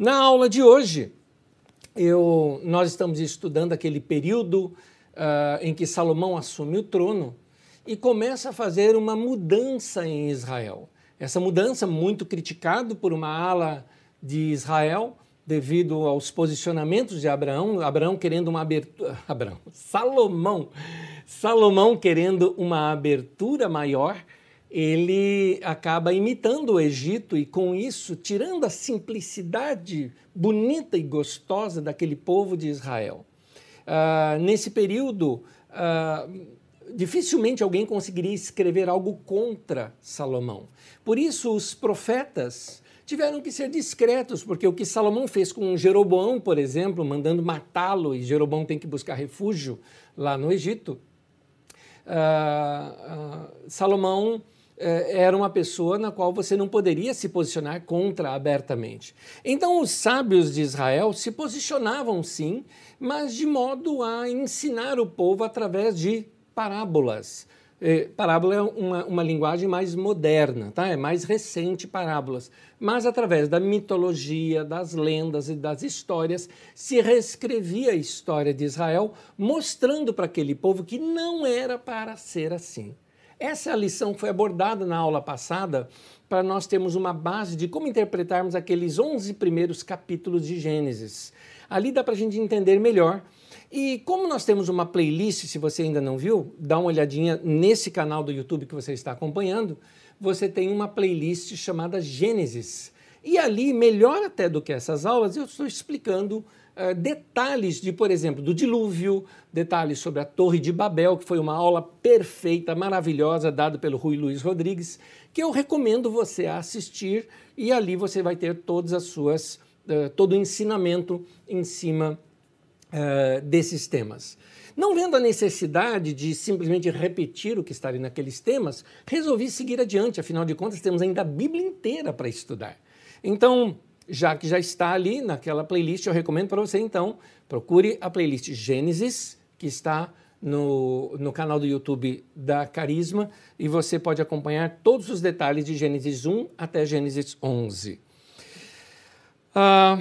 Na aula de hoje, eu, nós estamos estudando aquele período uh, em que Salomão assume o trono e começa a fazer uma mudança em Israel. Essa mudança, muito criticado por uma ala de Israel, devido aos posicionamentos de Abraão, Abraão querendo uma abertura, Abraão, Salomão, Salomão querendo uma abertura maior, ele acaba imitando o Egito e com isso tirando a simplicidade bonita e gostosa daquele povo de Israel. Uh, nesse período, uh, dificilmente alguém conseguiria escrever algo contra Salomão. Por isso, os profetas tiveram que ser discretos, porque o que Salomão fez com Jeroboão, por exemplo, mandando matá-lo, e Jeroboão tem que buscar refúgio lá no Egito, uh, Salomão era uma pessoa na qual você não poderia se posicionar contra abertamente. Então, os sábios de Israel se posicionavam sim, mas de modo a ensinar o povo através de parábolas é, parábola é uma, uma linguagem mais moderna, tá? é mais recente parábolas. Mas através da mitologia, das lendas e das histórias, se reescrevia a história de Israel, mostrando para aquele povo que não era para ser assim. Essa lição foi abordada na aula passada, para nós termos uma base de como interpretarmos aqueles 11 primeiros capítulos de Gênesis. Ali dá para a gente entender melhor e como nós temos uma playlist, se você ainda não viu, dá uma olhadinha nesse canal do YouTube que você está acompanhando, você tem uma playlist chamada Gênesis. E ali, melhor até do que essas aulas, eu estou explicando uh, detalhes de, por exemplo, do dilúvio, detalhes sobre a Torre de Babel, que foi uma aula perfeita, maravilhosa, dada pelo Rui Luiz Rodrigues, que eu recomendo você assistir e ali você vai ter todas as suas, uh, todo o ensinamento em cima uh, desses temas. Não vendo a necessidade de simplesmente repetir o que está ali naqueles temas, resolvi seguir adiante, afinal de contas, temos ainda a Bíblia inteira para estudar. Então, já que já está ali naquela playlist, eu recomendo para você, então, procure a playlist Gênesis, que está no, no canal do YouTube da Carisma, e você pode acompanhar todos os detalhes de Gênesis 1 até Gênesis 11. Ah.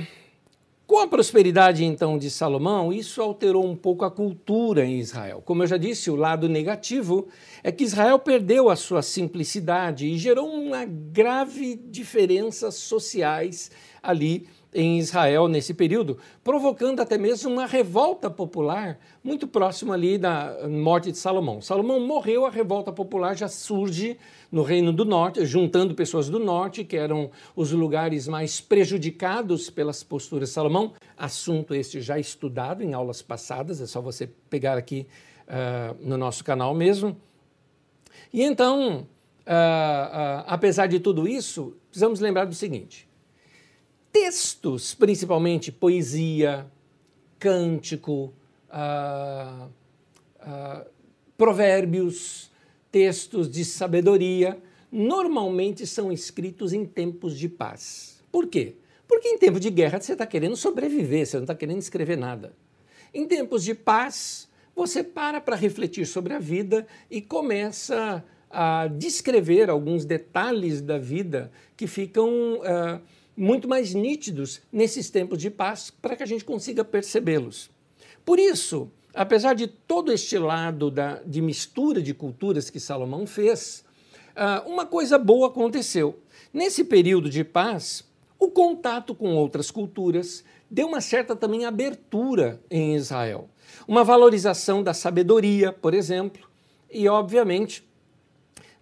Com a prosperidade então de Salomão, isso alterou um pouco a cultura em Israel. Como eu já disse, o lado negativo é que Israel perdeu a sua simplicidade e gerou uma grave diferenças sociais ali em Israel nesse período, provocando até mesmo uma revolta popular muito próximo ali da morte de Salomão. Salomão morreu, a revolta popular já surge no Reino do Norte, juntando pessoas do Norte, que eram os lugares mais prejudicados pelas posturas de Salomão. Assunto este já estudado em aulas passadas, é só você pegar aqui uh, no nosso canal mesmo. E então, uh, uh, apesar de tudo isso, precisamos lembrar do seguinte: textos, principalmente poesia, cântico, uh, uh, provérbios, textos de sabedoria, normalmente são escritos em tempos de paz. Por quê? Porque em tempo de guerra você está querendo sobreviver, você não está querendo escrever nada. Em tempos de paz, você para para refletir sobre a vida e começa a descrever alguns detalhes da vida que ficam. Uh, muito mais nítidos nesses tempos de paz para que a gente consiga percebê-los. Por isso, apesar de todo este lado da, de mistura de culturas que Salomão fez, uh, uma coisa boa aconteceu. Nesse período de paz, o contato com outras culturas deu uma certa também abertura em Israel. Uma valorização da sabedoria, por exemplo, e, obviamente,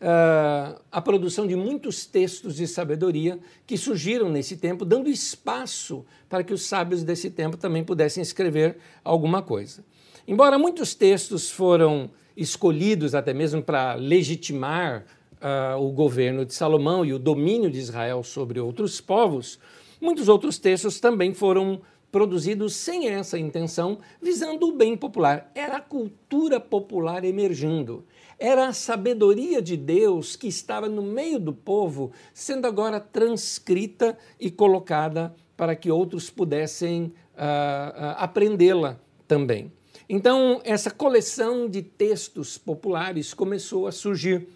uh, a produção de muitos textos de sabedoria que surgiram nesse tempo, dando espaço para que os sábios desse tempo também pudessem escrever alguma coisa. Embora muitos textos foram escolhidos até mesmo para legitimar uh, o governo de Salomão e o domínio de Israel sobre outros povos, muitos outros textos também foram produzidos sem essa intenção, visando o bem popular. Era a cultura popular emergindo. Era a sabedoria de Deus que estava no meio do povo, sendo agora transcrita e colocada para que outros pudessem uh, uh, aprendê-la também. Então, essa coleção de textos populares começou a surgir.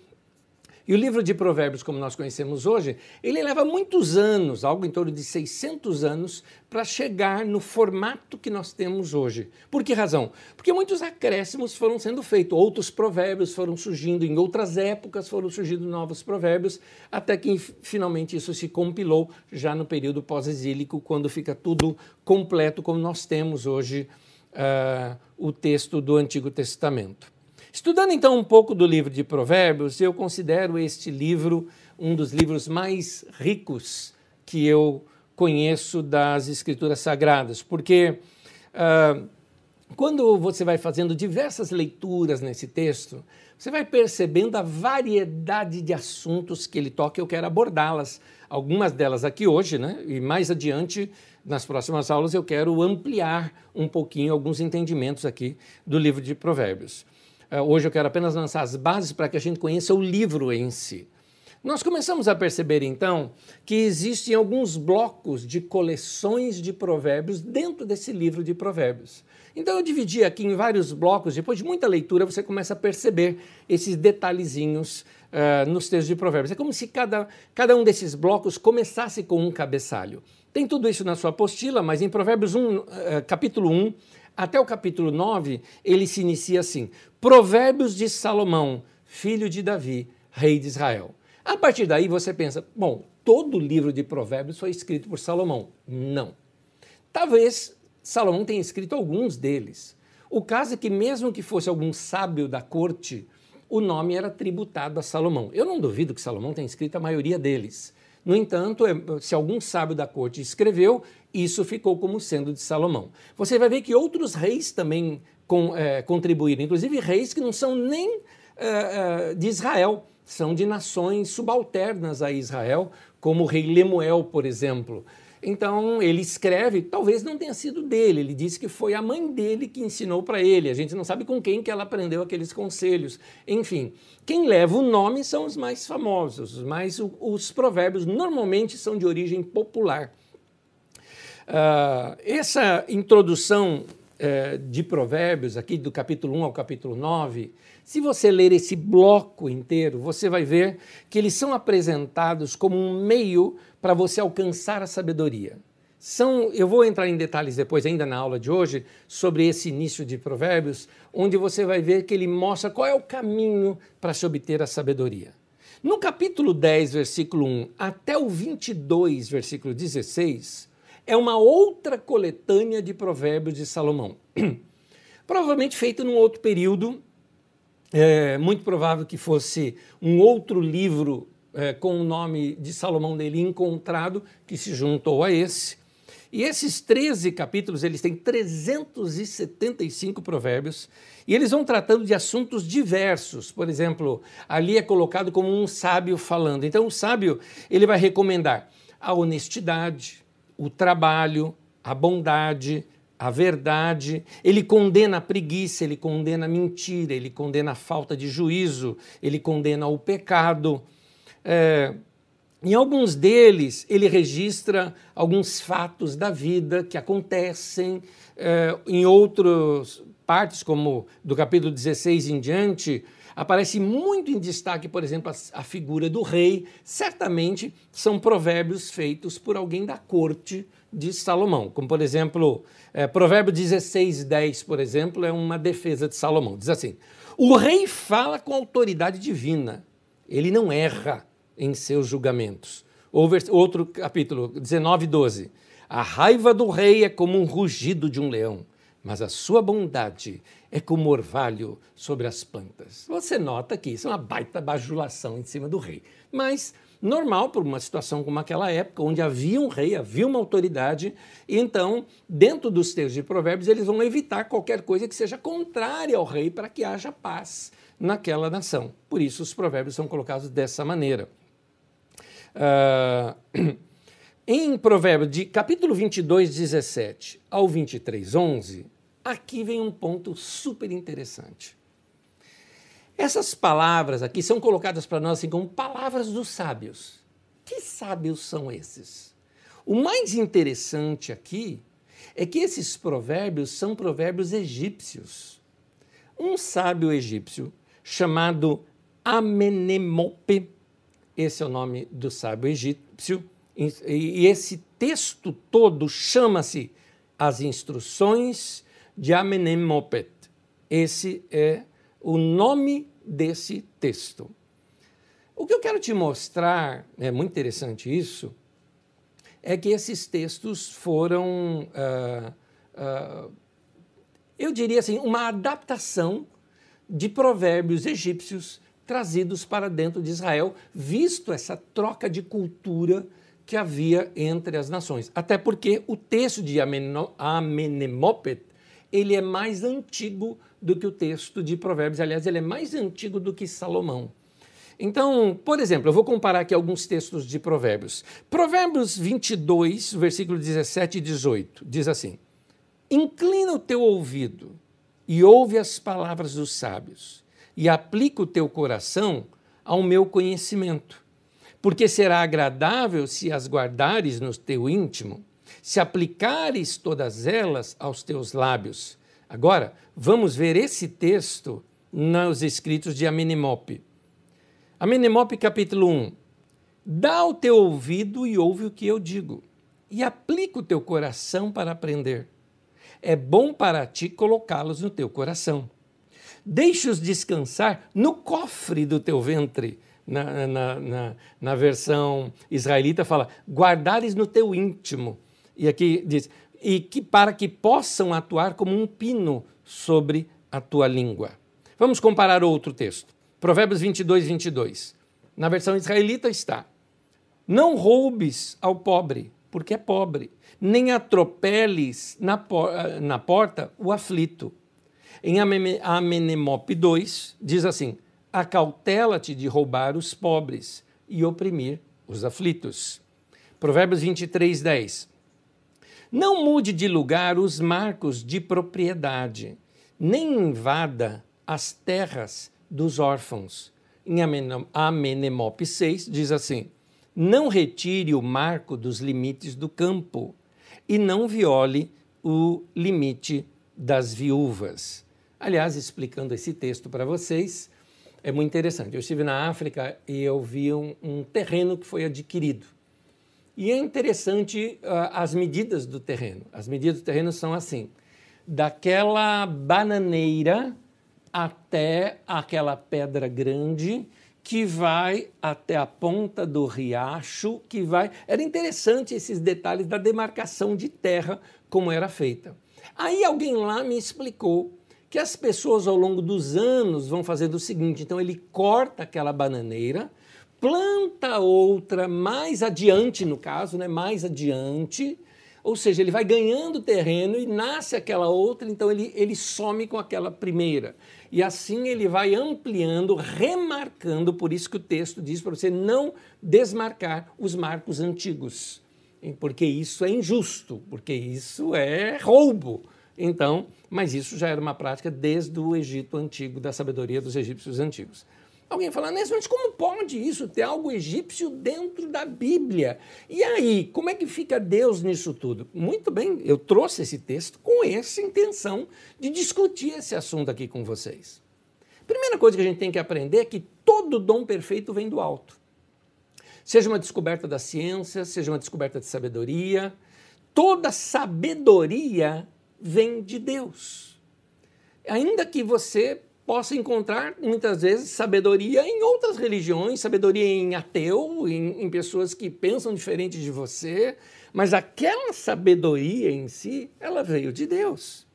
E o livro de Provérbios, como nós conhecemos hoje, ele leva muitos anos, algo em torno de 600 anos, para chegar no formato que nós temos hoje. Por que razão? Porque muitos acréscimos foram sendo feitos, outros provérbios foram surgindo, em outras épocas foram surgindo novos provérbios, até que finalmente isso se compilou já no período pós-exílico, quando fica tudo completo, como nós temos hoje uh, o texto do Antigo Testamento. Estudando então um pouco do livro de Provérbios, eu considero este livro um dos livros mais ricos que eu conheço das Escrituras Sagradas, porque uh, quando você vai fazendo diversas leituras nesse texto, você vai percebendo a variedade de assuntos que ele toca eu quero abordá-las. Algumas delas aqui hoje, né? E mais adiante, nas próximas aulas, eu quero ampliar um pouquinho alguns entendimentos aqui do livro de Provérbios. É, hoje eu quero apenas lançar as bases para que a gente conheça o livro em si. Nós começamos a perceber então que existem alguns blocos de coleções de provérbios dentro desse livro de provérbios. Então eu dividi aqui em vários blocos, depois de muita leitura você começa a perceber esses detalhezinhos uh, nos textos de provérbios. É como se cada, cada um desses blocos começasse com um cabeçalho. Tem tudo isso na sua apostila, mas em Provérbios 1, uh, capítulo 1, até o capítulo 9, ele se inicia assim: Provérbios de Salomão, filho de Davi, rei de Israel. A partir daí você pensa, bom, todo livro de Provérbios foi escrito por Salomão. Não. Talvez Salomão tenha escrito alguns deles. O caso é que, mesmo que fosse algum sábio da corte, o nome era tributado a Salomão. Eu não duvido que Salomão tenha escrito a maioria deles. No entanto, é, se algum sábio da corte escreveu, isso ficou como sendo de Salomão. Você vai ver que outros reis também com, é, contribuíram, inclusive reis que não são nem é, é, de Israel, são de nações subalternas a Israel, como o rei Lemuel, por exemplo. Então ele escreve, talvez não tenha sido dele, ele disse que foi a mãe dele que ensinou para ele. A gente não sabe com quem que ela aprendeu aqueles conselhos. Enfim, quem leva o nome são os mais famosos, mas os provérbios normalmente são de origem popular. Uh, essa introdução uh, de provérbios, aqui do capítulo 1 ao capítulo 9, se você ler esse bloco inteiro, você vai ver que eles são apresentados como um meio para você alcançar a sabedoria. São, eu vou entrar em detalhes depois, ainda na aula de hoje, sobre esse início de Provérbios, onde você vai ver que ele mostra qual é o caminho para se obter a sabedoria. No capítulo 10, versículo 1 até o 22, versículo 16, é uma outra coletânea de provérbios de Salomão. Provavelmente feita num outro período, é muito provável que fosse um outro livro é, com o nome de Salomão dele encontrado, que se juntou a esse. E esses 13 capítulos, eles têm 375 provérbios, e eles vão tratando de assuntos diversos. Por exemplo, ali é colocado como um sábio falando. Então, o sábio, ele vai recomendar a honestidade, o trabalho, a bondade, a verdade, ele condena a preguiça, ele condena a mentira, ele condena a falta de juízo, ele condena o pecado. É, em alguns deles, ele registra alguns fatos da vida que acontecem, é, em outras partes, como do capítulo 16 em diante, aparece muito em destaque, por exemplo, a, a figura do rei. Certamente são provérbios feitos por alguém da corte de Salomão, como por exemplo, é, Provérbio 16, 10, por exemplo, é uma defesa de Salomão. Diz assim: O rei fala com autoridade divina, ele não erra em seus julgamentos. Outro capítulo, 19, 12. A raiva do rei é como um rugido de um leão, mas a sua bondade é como orvalho sobre as plantas. Você nota que isso é uma baita bajulação em cima do rei. Mas normal por uma situação como aquela época, onde havia um rei, havia uma autoridade, e então, dentro dos textos de provérbios, eles vão evitar qualquer coisa que seja contrária ao rei para que haja paz naquela nação. Por isso, os provérbios são colocados dessa maneira. Uh, em Provérbios, de capítulo 22, 17 ao 23, 11, aqui vem um ponto super interessante. Essas palavras aqui são colocadas para nós assim como palavras dos sábios. Que sábios são esses? O mais interessante aqui é que esses provérbios são provérbios egípcios. Um sábio egípcio chamado Amenemope, esse é o nome do sábio egípcio, e esse texto todo chama-se As Instruções de Amenemopet. Esse é o nome desse texto. O que eu quero te mostrar, é muito interessante isso, é que esses textos foram, uh, uh, eu diria assim, uma adaptação de provérbios egípcios trazidos para dentro de Israel, visto essa troca de cultura que havia entre as nações. Até porque o texto de Amenemopet ele é mais antigo do que o texto de Provérbios. Aliás, ele é mais antigo do que Salomão. Então, por exemplo, eu vou comparar aqui alguns textos de Provérbios. Provérbios 22, versículo 17 e 18, diz assim: Inclina o teu ouvido e ouve as palavras dos sábios, e aplica o teu coração ao meu conhecimento, porque será agradável se as guardares no teu íntimo, se aplicares todas elas aos teus lábios. Agora, vamos ver esse texto nos escritos de Amenemope. Amenemope, capítulo 1. Dá o teu ouvido e ouve o que eu digo, e aplica o teu coração para aprender. É bom para ti colocá-los no teu coração. Deixa-os descansar no cofre do teu ventre. Na, na, na, na versão israelita fala, guardares no teu íntimo. E aqui diz, e que para que possam atuar como um pino sobre a tua língua. Vamos comparar outro texto. Provérbios 22, 22. Na versão israelita está: Não roubes ao pobre, porque é pobre, nem atropeles na, por na porta o aflito. Em Amenemope 2, diz assim: Acautela-te de roubar os pobres e oprimir os aflitos. Provérbios 23, 10. Não mude de lugar os marcos de propriedade, nem invada as terras dos órfãos. Em Amenemope 6 diz assim: Não retire o marco dos limites do campo e não viole o limite das viúvas. Aliás, explicando esse texto para vocês, é muito interessante. Eu estive na África e eu vi um, um terreno que foi adquirido. E é interessante uh, as medidas do terreno. As medidas do terreno são assim: daquela bananeira até aquela pedra grande que vai até a ponta do riacho, que vai. Era interessante esses detalhes da demarcação de terra, como era feita. Aí alguém lá me explicou que as pessoas ao longo dos anos vão fazendo o seguinte: então ele corta aquela bananeira, planta outra mais adiante, no caso, né, mais adiante, ou seja, ele vai ganhando terreno e nasce aquela outra, então ele, ele some com aquela primeira. E assim ele vai ampliando, remarcando, por isso que o texto diz para você não desmarcar os marcos antigos, porque isso é injusto, porque isso é roubo. Então, mas isso já era uma prática desde o Egito antigo, da sabedoria dos egípcios antigos. Alguém fala, mas como pode isso ter algo egípcio dentro da Bíblia? E aí, como é que fica Deus nisso tudo? Muito bem, eu trouxe esse texto com essa intenção de discutir esse assunto aqui com vocês. Primeira coisa que a gente tem que aprender é que todo dom perfeito vem do alto. Seja uma descoberta da ciência, seja uma descoberta de sabedoria, toda sabedoria vem de Deus. Ainda que você possa encontrar muitas vezes sabedoria em outras religiões, sabedoria em ateu, em, em pessoas que pensam diferente de você, mas aquela sabedoria em si, ela veio de Deus.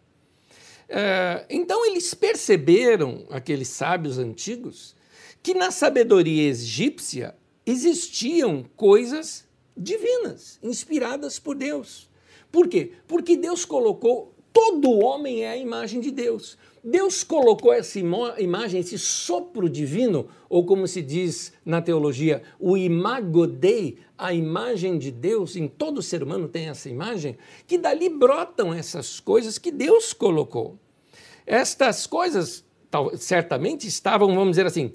É, então eles perceberam, aqueles sábios antigos, que na sabedoria egípcia existiam coisas divinas, inspiradas por Deus. Por quê? Porque Deus colocou todo homem é a imagem de Deus. Deus colocou essa imagem, esse sopro divino, ou como se diz na teologia, o imago Dei, a imagem de Deus, em todo ser humano tem essa imagem, que dali brotam essas coisas que Deus colocou. Estas coisas certamente estavam, vamos dizer assim,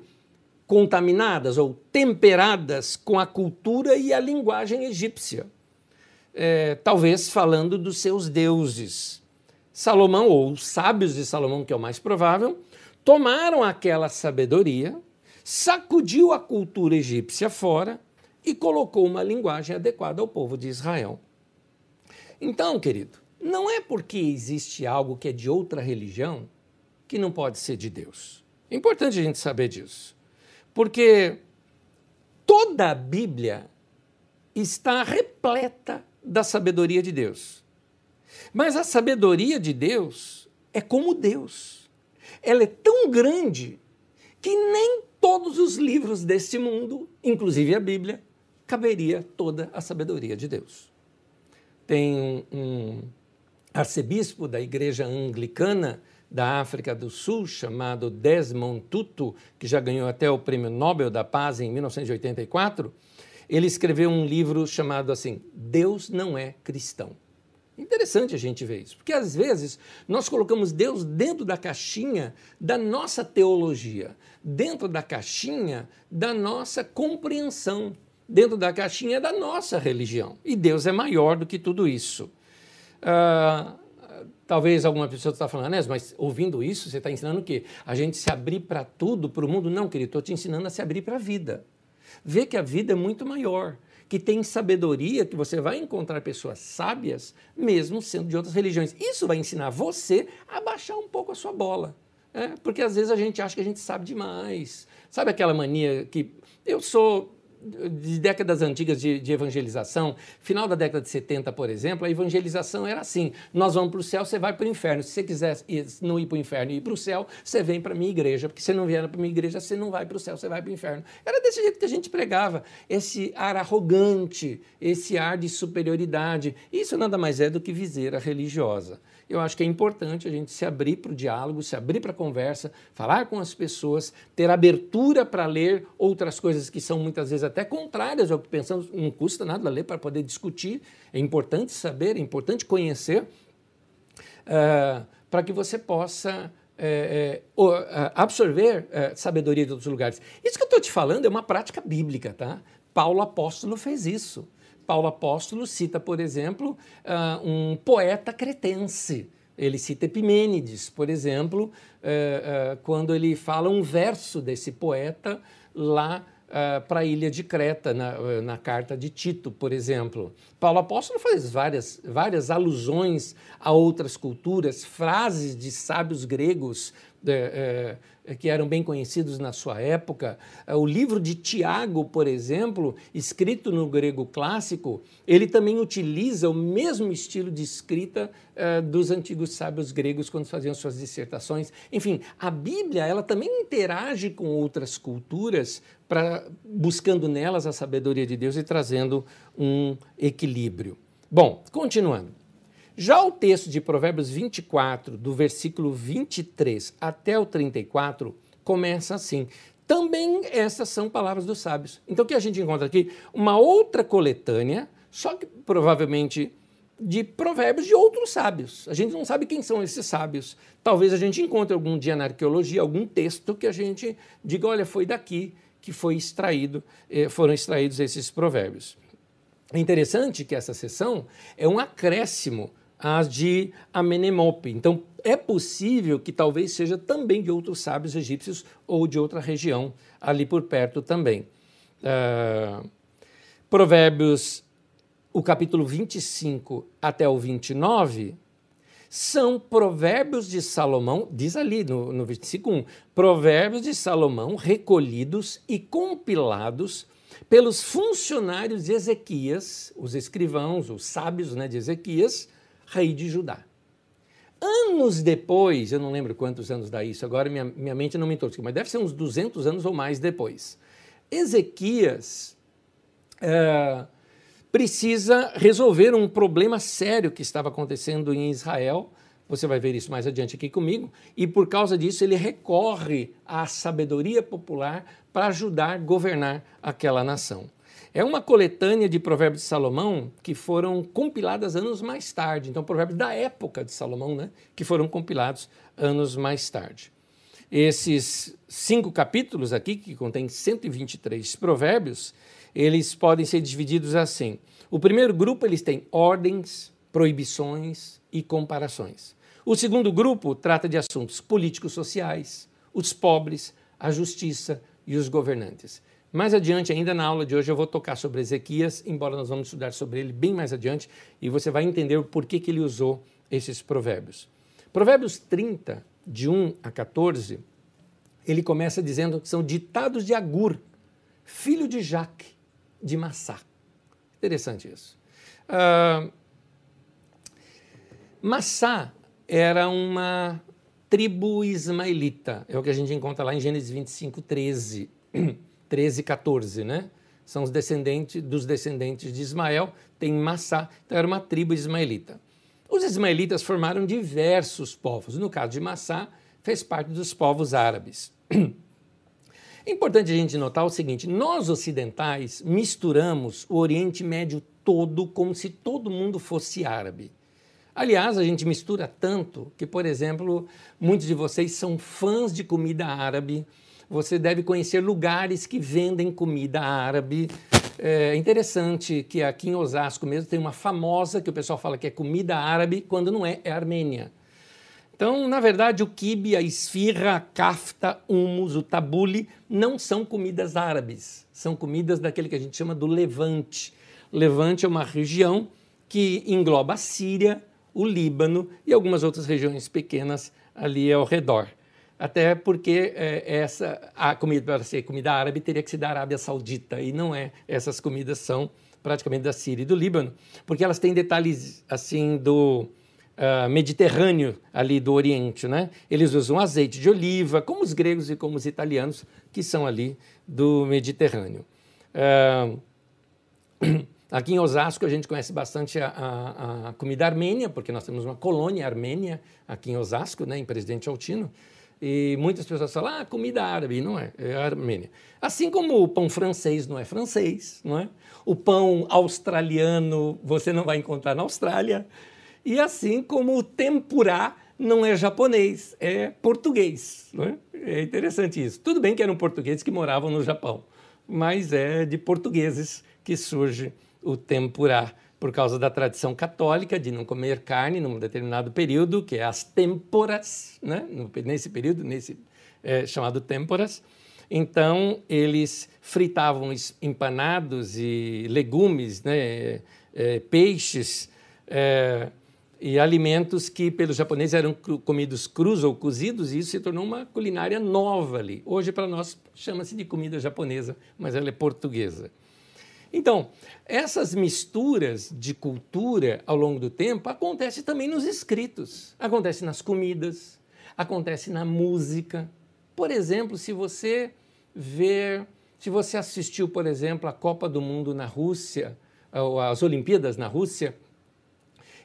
contaminadas ou temperadas com a cultura e a linguagem egípcia. É, talvez falando dos seus deuses Salomão, ou os sábios de Salomão, que é o mais provável, tomaram aquela sabedoria, sacudiu a cultura egípcia fora e colocou uma linguagem adequada ao povo de Israel. Então, querido, não é porque existe algo que é de outra religião que não pode ser de Deus. É importante a gente saber disso. Porque toda a Bíblia está repleta da sabedoria de Deus. Mas a sabedoria de Deus é como Deus. Ela é tão grande que nem todos os livros deste mundo, inclusive a Bíblia, caberia toda a sabedoria de Deus. Tem um, arcebispo da igreja anglicana da África do Sul, chamado Desmond Tutu, que já ganhou até o Prêmio Nobel da Paz em 1984, ele escreveu um livro chamado assim: Deus não é cristão. Interessante a gente ver isso, porque às vezes nós colocamos Deus dentro da caixinha da nossa teologia, dentro da caixinha da nossa compreensão, dentro da caixinha da nossa religião. E Deus é maior do que tudo isso. Uh, talvez alguma pessoa está falando, mas ouvindo isso, você está ensinando o quê? A gente se abrir para tudo, para o mundo? Não, querido, estou te ensinando a se abrir para a vida. Ver que a vida é muito maior que tem sabedoria, que você vai encontrar pessoas sábias, mesmo sendo de outras religiões. Isso vai ensinar você a baixar um pouco a sua bola. É, porque às vezes a gente acha que a gente sabe demais. Sabe aquela mania que eu sou de décadas antigas de, de, evangelização, final da década de 70, por exemplo, a evangelização era assim: nós vamos para o céu, você vai para o inferno. Se você quiser ir, não ir para o inferno e ir para o céu, você vem para a minha igreja, porque se não vier para a minha igreja, você não vai para o céu, você vai para o inferno. Era desse jeito que a gente pregava, esse ar arrogante, esse ar de superioridade. Isso nada mais é do que viseira religiosa eu acho que é importante a gente se abrir para o diálogo, se abrir para a conversa, falar com as pessoas, ter abertura para ler outras coisas que são muitas vezes até contrárias ao que pensamos. Não custa nada ler para poder discutir. É importante saber, é importante conhecer, uh, para que você possa é, é, absorver sabedoria de outros lugares. Isso que eu estou te falando é uma prática bíblica, tá? Paulo apóstolo fez isso. Paulo Apóstolo cita, por exemplo, uh, um poeta cretense. Ele cita Epimênides, por exemplo, uh, uh, quando ele fala um verso desse poeta lá uh, para a ilha de Creta, na, na, carta de Tito, por exemplo. Paulo Apóstolo faz várias, várias alusões a outras culturas, frases de sábios gregos que eram bem conhecidos na sua época. É, o livro de Tiago, por exemplo, escrito no grego clássico, ele também utiliza o mesmo estilo de escrita é, dos antigos sábios gregos quando faziam suas dissertações. Enfim, a Bíblia ela também interage com outras culturas para buscando nelas a sabedoria de Deus e trazendo um equilíbrio. Bom, continuando. Já o texto de Provérbios 24, do versículo 23 até o 34, começa assim. Também essas são palavras dos sábios. Então o que a gente encontra aqui? Uma outra coletânea, só que provavelmente de provérbios de outros sábios. A gente não sabe quem são esses sábios. Talvez a gente encontre algum dia na arqueologia algum texto que a gente diga, olha, foi daqui que foi extraído, eh, foram extraídos esses provérbios. É interessante que essa sessão é um acréscimo as de Amenemope. Então, é possível que talvez seja também de outros sábios egípcios ou de outra região ali por perto também. Uh, provérbios, o capítulo 25 até o 29, são provérbios de Salomão, diz ali no, no versículo 1, provérbios de Salomão recolhidos e compilados pelos funcionários de Ezequias, os escrivãos, os sábios né, de Ezequias, rei de Judá. Anos depois, eu não lembro quantos anos dá isso, agora minha, minha mente não me torce, mas deve ser uns 200 anos ou mais depois. Ezequias é, precisa resolver um problema sério que estava acontecendo em Israel. Você vai ver isso mais adiante aqui comigo. E por causa disso, ele recorre à sabedoria popular para ajudar a governar aquela nação. É uma coletânea de provérbios de Salomão que foram compiladas anos mais tarde. Então, provérbios da época de Salomão, né? Que foram compilados anos mais tarde. Esses cinco capítulos aqui, que contém 123 provérbios, eles podem ser divididos assim. O primeiro grupo, eles têm ordens, proibições e comparações. O segundo grupo trata de assuntos políticos sociais, os pobres, a justiça e os governantes. Mais adiante, ainda na aula de hoje, eu vou tocar sobre Ezequias, embora nós vamos estudar sobre ele bem mais adiante, e você vai entender o porquê que ele usou esses provérbios. Provérbios 30, de 1 a 14, ele começa dizendo que são ditados de Agur, filho de Jaque, de Massá. Interessante isso. Uh, Massá era uma tribo ismaelita, é o que a gente encontra lá em Gênesis 25, 13. 13 e 14, né? São os descendentes dos descendentes de Ismael, tem Massá, então era uma tribo ismaelita. Os ismaelitas formaram diversos povos. No caso de Massá, fez parte dos povos árabes. É importante a gente notar o seguinte: nós ocidentais misturamos o Oriente Médio todo como se todo mundo fosse árabe. Aliás, a gente mistura tanto que, por exemplo, muitos de vocês são fãs de comida árabe, você deve conhecer lugares que vendem comida árabe. É interessante que aqui em Osasco mesmo tem uma famosa que o pessoal fala que é comida árabe, quando não é, é Armênia. Então, na verdade, o kibe, a esfirra, a kafta, hummus, o tabule não são comidas árabes, são comidas daquele que a gente chama do Levante. Levante é uma região que engloba a Síria, o Líbano e algumas outras regiões pequenas ali ao redor até porque é, essa a comida para ser comida árabe teria que ser da Arábia Saudita e não é. Essas comidas são praticamente da Síria e do Líbano, porque elas têm detalhes assim do uh, Mediterrâneo ali do Oriente, né? Eles usam azeite de oliva, como os gregos e como os italianos que são ali do Mediterrâneo. Uh, Aqui em Osasco a gente conhece bastante a, a, a, comida armênia, porque nós temos uma colônia armênia aqui em Osasco, né, em Presidente Altino. E muitas pessoas falam, ah, comida árabe, não é, é Armênia. Assim como o pão francês não é francês, não é? O pão australiano você não vai encontrar na Austrália. E assim como o tempurá não é japonês, é português. Não é? é interessante isso. Tudo bem que eram portugueses que moravam no Japão, mas é de portugueses que surge o tempurá por causa da tradição católica de não comer carne num determinado período, que é as têmporas, né? nesse período, nesse é, chamado têmporas. Então, eles fritavam empanados e legumes, né? É, peixes é, e alimentos que pelos japoneses eram comidos crus ou cozidos, e isso se tornou uma culinária nova ali. Hoje, para nós, chama-se de comida japonesa, mas ela é portuguesa. Então, essas misturas de cultura ao longo do tempo acontecem também nos escritos, acontece nas comidas, acontece na música. Por exemplo, se você ver, se você assistiu, por exemplo, a Copa do Mundo na Rússia, ou as Olimpíadas na Rússia,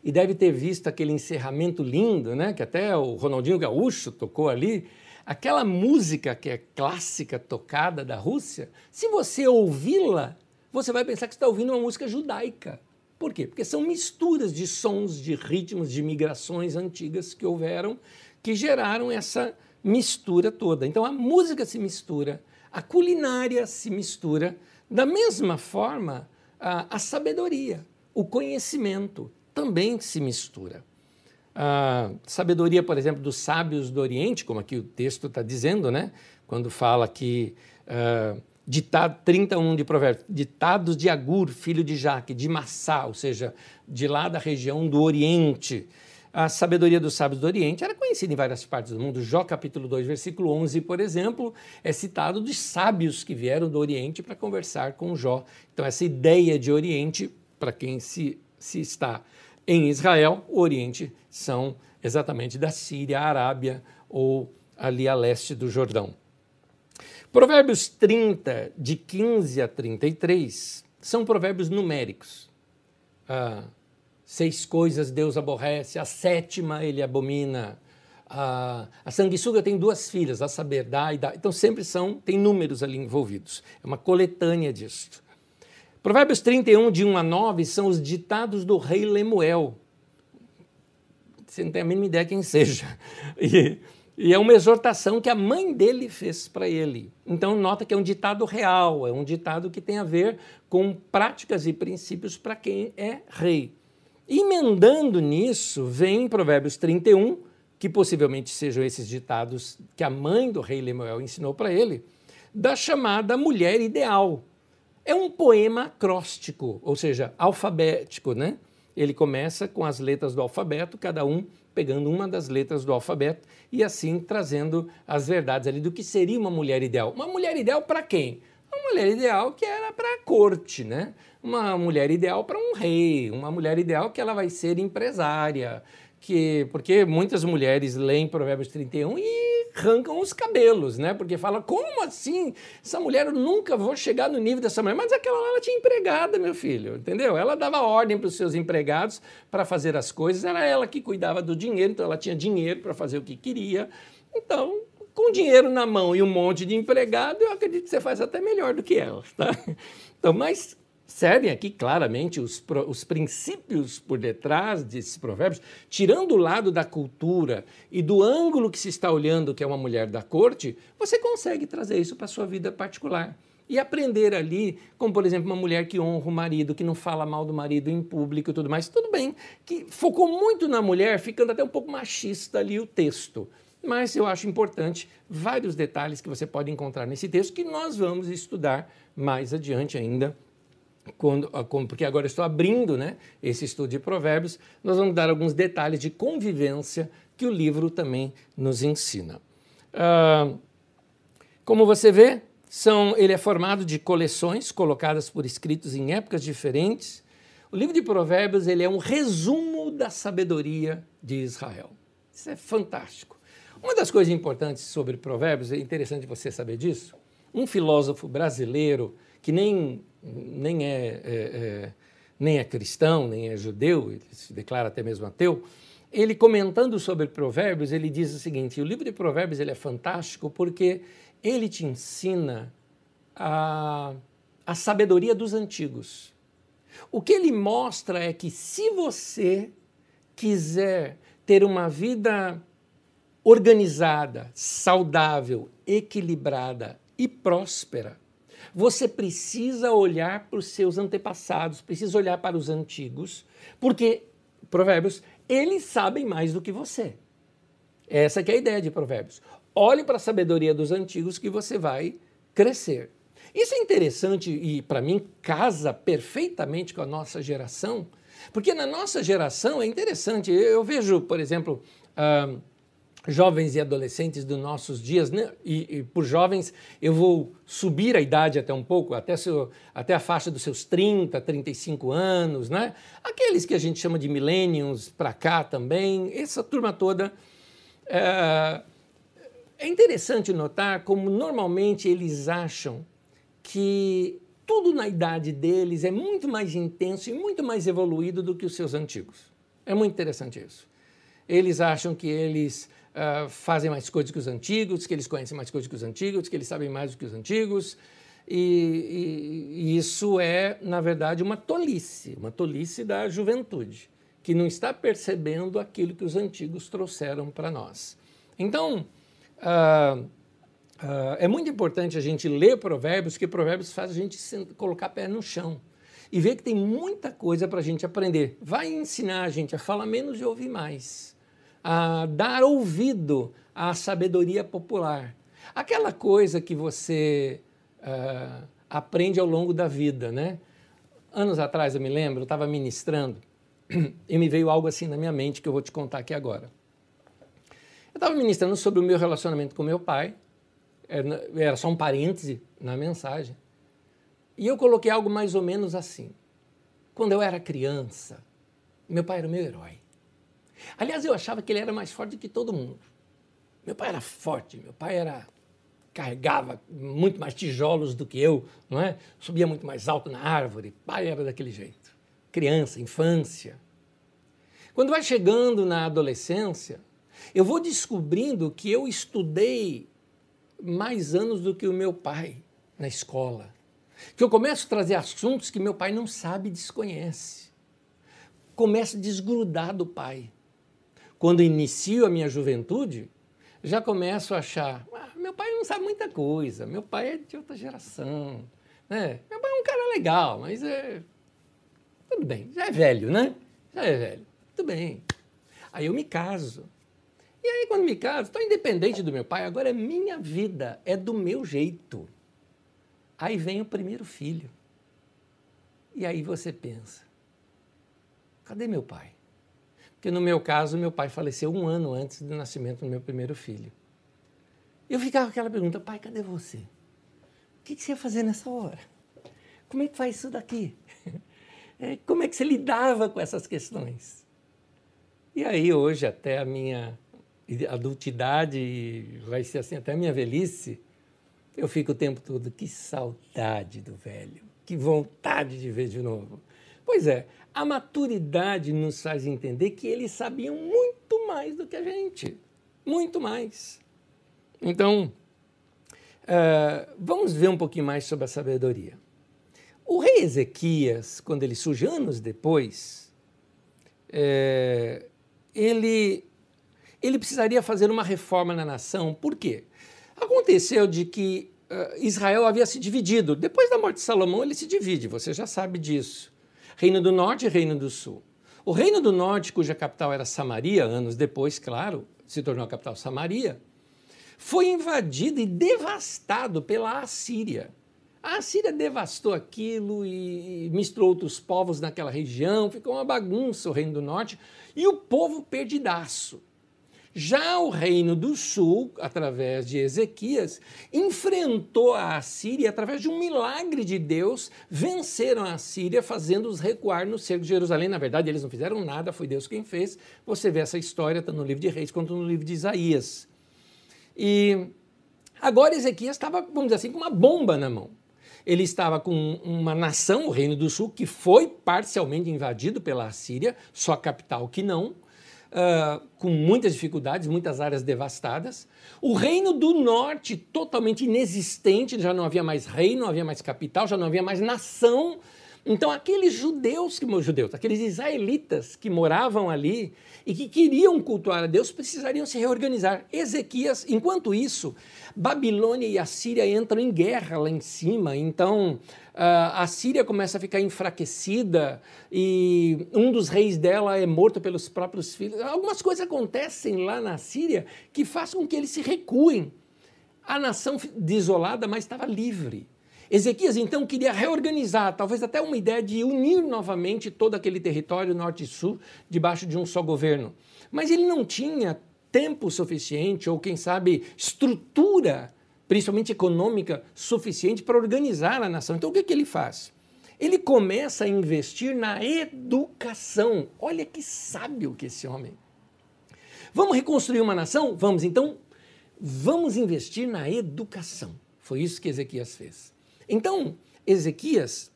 e deve ter visto aquele encerramento lindo, né, que até o Ronaldinho Gaúcho tocou ali, aquela música que é clássica tocada da Rússia, se você ouvi-la, você vai pensar que está ouvindo uma música judaica. Por quê? Porque são misturas de sons, de ritmos, de migrações antigas que houveram que geraram essa mistura toda. Então a música se mistura, a culinária se mistura, da mesma forma a, a sabedoria, o conhecimento também se mistura. A sabedoria, por exemplo, dos sábios do Oriente, como aqui o texto está dizendo, né? quando fala que. Uh, ditado 31 de Provérbios, ditados de Agur, filho de Jaque, de Massá, ou seja, de lá da região do Oriente. A sabedoria dos sábios do Oriente era conhecida em várias partes do mundo. Jó capítulo 2, versículo 11, por exemplo, é citado dos sábios que vieram do Oriente para conversar com Jó. Então essa ideia de Oriente, para quem se, se está em Israel, o Oriente são exatamente da Síria, Arábia ou ali a leste do Jordão. Provérbios 30, de 15 a 33, são provérbios numéricos. Ah, seis coisas Deus aborrece, a sétima ele abomina. Ah, a sanguessuga tem duas filhas, a saber, dá e dá. Então sempre são, tem números ali envolvidos. É uma coletânea disso. Provérbios 31, de 1 a 9, são os ditados do rei Lemuel. Você não tem a mínima ideia quem seja. E e é uma exortação que a mãe dele fez para ele. Então, nota que é um ditado real, é um ditado que tem a ver com práticas e princípios para quem é rei. Emendando nisso, vem Provérbios 31, que possivelmente sejam esses ditados que a mãe do rei Lemuel ensinou para ele, da chamada mulher ideal. É um poema acróstico, ou seja, alfabético, né? Ele começa com as letras do alfabeto, cada um pegando uma das letras do alfabeto e assim trazendo as verdades ali do que seria uma mulher ideal. Uma mulher ideal para quem? Uma mulher ideal que era para a corte, né? Uma mulher ideal para um rei, uma mulher ideal que ela vai ser empresária, que porque muitas mulheres leem Provérbios 31 e arrancam os cabelos, né? Porque fala, como assim? Essa mulher, eu nunca vou chegar no nível dessa mulher. Mas aquela lá, ela tinha empregada, meu filho, entendeu? Ela dava ordem para os seus empregados para fazer as coisas, era ela que cuidava do dinheiro, então ela tinha dinheiro para fazer o que queria. Então, com dinheiro na mão e um monte de empregado, eu acredito que você faz até melhor do que ela, tá? Então, mas servem aqui claramente os, os princípios por detrás desses provérbios, tirando o lado da cultura e do ângulo que se está olhando, que é uma mulher da corte, você consegue trazer isso para a sua vida particular. E aprender ali, como por exemplo, uma mulher que honra o marido, que não fala mal do marido em público e tudo mais, tudo bem, que focou muito na mulher, ficando até um pouco machista ali o texto. Mas eu acho importante vários detalhes que você pode encontrar nesse texto que nós vamos estudar mais adiante ainda quando, ah, porque agora estou abrindo né, esse estudo de provérbios, nós vamos dar alguns detalhes de convivência que o livro também nos ensina. Ah, como você vê, são, ele é formado de coleções colocadas por escritos em épocas diferentes. O livro de provérbios ele é um resumo da sabedoria de Israel. Isso é fantástico. Uma das coisas importantes sobre provérbios, é interessante você saber disso, um filósofo brasileiro que nem nem é, é, é, nem é cristão, nem é judeu, ele se declara até mesmo ateu, ele comentando sobre Provérbios, ele diz o seguinte: o livro de Provérbios ele é fantástico porque ele te ensina a, a sabedoria dos antigos. O que ele mostra é que se você quiser ter uma vida organizada, saudável, equilibrada e próspera, você precisa olhar para os seus antepassados, precisa olhar para os antigos, porque, Provérbios, eles sabem mais do que você. Essa é a ideia de Provérbios. Olhe para a sabedoria dos antigos que você vai crescer. Isso é interessante e, para mim, casa perfeitamente com a nossa geração, porque na nossa geração é interessante. Eu vejo, por exemplo, uh, jovens e adolescentes dos nossos dias, né? e, e, por jovens eu vou subir a idade até um pouco, até, seu, até a faixa dos seus 30, 35 anos, né? aqueles que a gente chama de millennials para cá também, essa turma toda. É, é interessante notar como normalmente eles acham que tudo na idade deles é muito mais intenso e muito mais evoluído do que os seus antigos. É muito interessante isso. Eles acham que eles uh, fazem mais coisas que os antigos, que eles conhecem mais coisas que os antigos, que eles sabem mais do que os antigos. E, e, e isso é, na verdade, uma tolice, uma tolice da juventude, que não está percebendo aquilo que os antigos trouxeram para nós. Então, uh, uh, é muito importante a gente ler provérbios, porque provérbios faz a gente colocar pé no chão e ver que tem muita coisa para a gente aprender. Vai ensinar a gente a falar menos e ouvir mais a dar ouvido à sabedoria popular. Aquela coisa que você uh, aprende ao longo da vida, né? Anos atrás, eu me lembro, eu estava ministrando e me veio algo assim na minha mente que eu vou te contar aqui agora. Eu estava ministrando sobre o meu relacionamento com meu pai, era só um parêntese na mensagem, e eu coloquei algo mais ou menos assim. Quando eu era criança, meu pai era o meu herói. Aliás, eu achava que ele era mais forte que todo mundo. Meu pai era forte, meu pai era carregava muito mais tijolos do que eu, não é? Subia muito mais alto na árvore. Pai era daquele jeito. Criança, infância. Quando vai chegando na adolescência, eu vou descobrindo que eu estudei mais anos do que o meu pai na escola. Que eu começo a trazer assuntos que meu pai não sabe e desconhece. Começo a desgrudar do pai quando inicio a minha juventude, já começo a achar, ah, meu pai não sabe muita coisa, meu pai é de outra geração, né? Meu pai é um cara legal, mas é tudo bem, já é velho, né? Já é velho, tudo bem. Aí eu me caso. E aí quando me caso, estou independente do meu pai, agora é minha vida, é do meu jeito. Aí vem o primeiro filho. E aí você pensa: cadê meu pai? Porque no meu caso, meu pai faleceu um ano antes do nascimento do meu primeiro filho. Eu ficava com aquela pergunta: pai, cadê você? O que você ia fazer nessa hora? Como é que faz isso daqui? É, como é que você lidava com essas questões? E aí, hoje, até a minha adultidade, vai ser assim, até a minha velhice, eu fico o tempo todo, que saudade do velho, que vontade de ver de novo. Pois é, a maturidade nos faz entender que eles sabiam muito mais do que a gente, muito mais. Então, uh, vamos ver um pouquinho mais sobre a sabedoria. O rei Ezequias, quando ele surge anos depois, é, ele, ele precisaria fazer uma reforma na nação. Por quê? Aconteceu de que uh, Israel havia se dividido. Depois da morte de Salomão, ele se divide, você já sabe disso. Reino do Norte e Reino do Sul. O Reino do Norte, cuja capital era Samaria, anos depois, claro, se tornou a capital Samaria, foi invadido e devastado pela Assíria. A Síria devastou aquilo e misturou outros povos naquela região, ficou uma bagunça o Reino do Norte e o povo perdidaço. Já o Reino do Sul, através de Ezequias, enfrentou a Assíria através de um milagre de Deus, venceram a Assíria, fazendo-os recuar no cerco de Jerusalém. Na verdade, eles não fizeram nada, foi Deus quem fez. Você vê essa história tanto no livro de Reis quanto no livro de Isaías. E agora Ezequias estava, vamos dizer assim, com uma bomba na mão ele estava com uma nação, o Reino do Sul, que foi parcialmente invadido pela Assíria, só a capital que não, uh, com muitas dificuldades, muitas áreas devastadas. O Reino do Norte, totalmente inexistente, já não havia mais reino, não havia mais capital, já não havia mais nação. Então, aqueles judeus, que, judeus, aqueles israelitas que moravam ali e que queriam cultuar a Deus precisariam se reorganizar. Ezequias, enquanto isso, Babilônia e a Síria entram em guerra lá em cima, então ah, a Síria começa a ficar enfraquecida e um dos reis dela é morto pelos próprios filhos. Algumas coisas acontecem lá na Síria que fazem com que eles se recuem. A nação desolada, mas estava livre. Ezequias então queria reorganizar, talvez até uma ideia de unir novamente todo aquele território norte e sul debaixo de um só governo. Mas ele não tinha tempo suficiente, ou quem sabe estrutura, principalmente econômica, suficiente para organizar a nação. Então o que, que ele faz? Ele começa a investir na educação. Olha que sábio que esse homem. Vamos reconstruir uma nação? Vamos, então, vamos investir na educação. Foi isso que Ezequias fez. Então, Ezequias,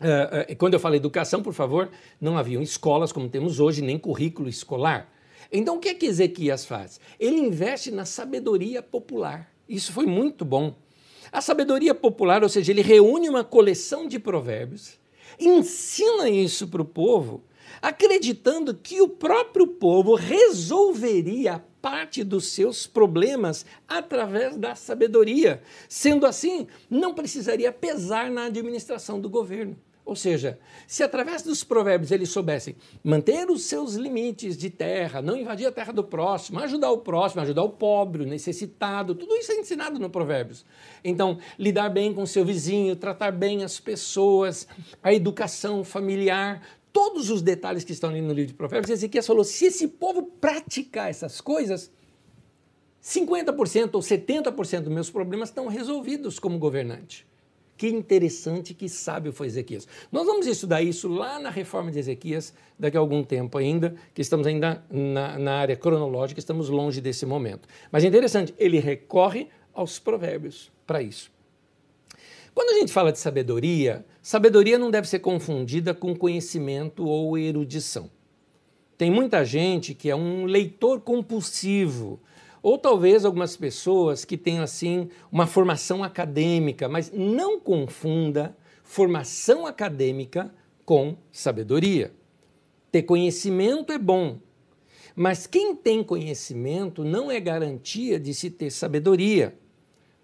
uh, uh, quando eu falo educação, por favor, não haviam escolas como temos hoje, nem currículo escolar. Então, o que é que Ezequias faz? Ele investe na sabedoria popular. Isso foi muito bom. A sabedoria popular, ou seja, ele reúne uma coleção de provérbios, ensina isso para o povo, acreditando que o próprio povo resolveria parte dos seus problemas através da sabedoria. Sendo assim, não precisaria pesar na administração do governo. Ou seja, se através dos provérbios eles soubessem manter os seus limites de terra, não invadir a terra do próximo, ajudar o próximo, ajudar o pobre, o necessitado, tudo isso é ensinado no Provérbios. Então, lidar bem com seu vizinho, tratar bem as pessoas, a educação familiar, todos os detalhes que estão ali no livro de Provérbios, Ezequias falou: se esse povo praticar essas coisas, 50% ou 70% dos meus problemas estão resolvidos como governante. Que interessante, que sábio foi Ezequias. Nós vamos estudar isso lá na reforma de Ezequias, daqui a algum tempo ainda, que estamos ainda na, na área cronológica, estamos longe desse momento. Mas é interessante, ele recorre aos provérbios para isso. Quando a gente fala de sabedoria, sabedoria não deve ser confundida com conhecimento ou erudição. Tem muita gente que é um leitor compulsivo, ou talvez algumas pessoas que tenham assim uma formação acadêmica, mas não confunda formação acadêmica com sabedoria. Ter conhecimento é bom, mas quem tem conhecimento não é garantia de se ter sabedoria.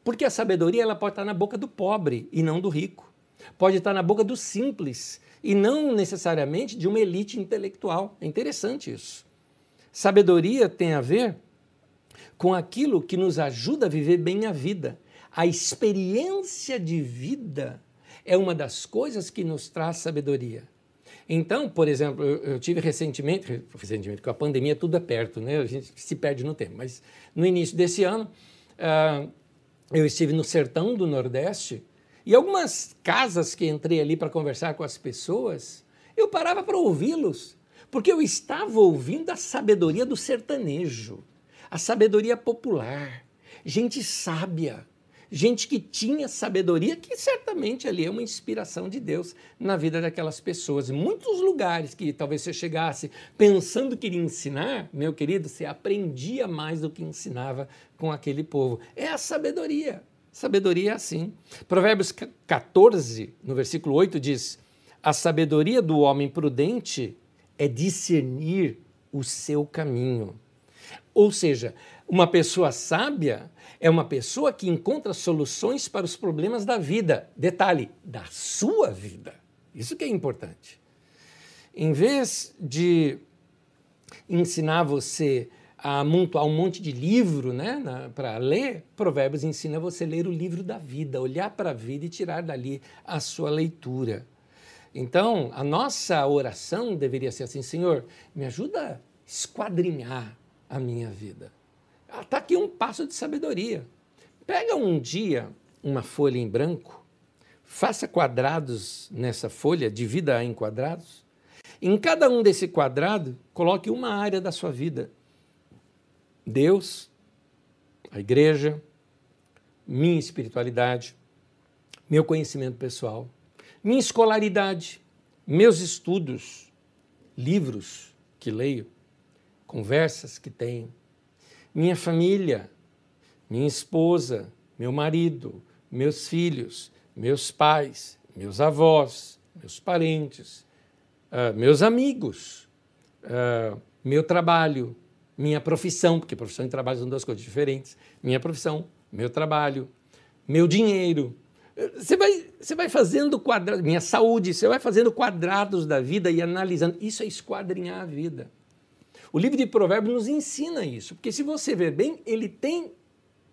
Porque a sabedoria ela pode estar na boca do pobre e não do rico. Pode estar na boca do simples e não necessariamente de uma elite intelectual. É interessante isso. Sabedoria tem a ver com aquilo que nos ajuda a viver bem a vida, A experiência de vida é uma das coisas que nos traz sabedoria. Então, por exemplo, eu, tive recentemente, recentemente, com a pandemia tudo é perto, né? A gente se perde no tempo, mas no início desse ano, uh, eu estive no sertão do Nordeste e algumas casas que entrei ali para conversar com as pessoas, eu parava para ouvi-los, porque eu estava ouvindo a sabedoria do sertanejo, a sabedoria popular, gente sábia, gente que tinha sabedoria, que certamente ali é uma inspiração de Deus na vida daquelas pessoas. Muitos lugares que talvez você chegasse pensando que iria ensinar, meu querido, você aprendia mais do que ensinava com aquele povo. É a sabedoria. Sabedoria é assim. Provérbios 14, no versículo 8, diz: A sabedoria do homem prudente é discernir o seu caminho. Ou seja, uma pessoa sábia é uma pessoa que encontra soluções para os problemas da vida. Detalhe, da sua vida. Isso que é importante. Em vez de ensinar você a amontoar um monte de livro né, para ler, Provérbios ensina você a ler o livro da vida, olhar para a vida e tirar dali a sua leitura. Então, a nossa oração deveria ser assim: Senhor, me ajuda a esquadrinhar a minha vida. Está aqui um passo de sabedoria. Pega um dia uma folha em branco, faça quadrados nessa folha, divida em quadrados. Em cada um desse quadrado, coloque uma área da sua vida. Deus, a igreja, minha espiritualidade, meu conhecimento pessoal, minha escolaridade, meus estudos, livros que leio, conversas que tenho, minha família, minha esposa, meu marido, meus filhos, meus pais, meus avós, meus parentes, uh, meus amigos, uh, meu trabalho, minha profissão, porque profissão e trabalho são duas coisas diferentes, minha profissão, meu trabalho, meu dinheiro. Você vai, você vai fazendo quadrados, minha saúde, você vai fazendo quadrados da vida e analisando. Isso é esquadrinhar a vida. O livro de Provérbios nos ensina isso, porque se você ver bem, ele tem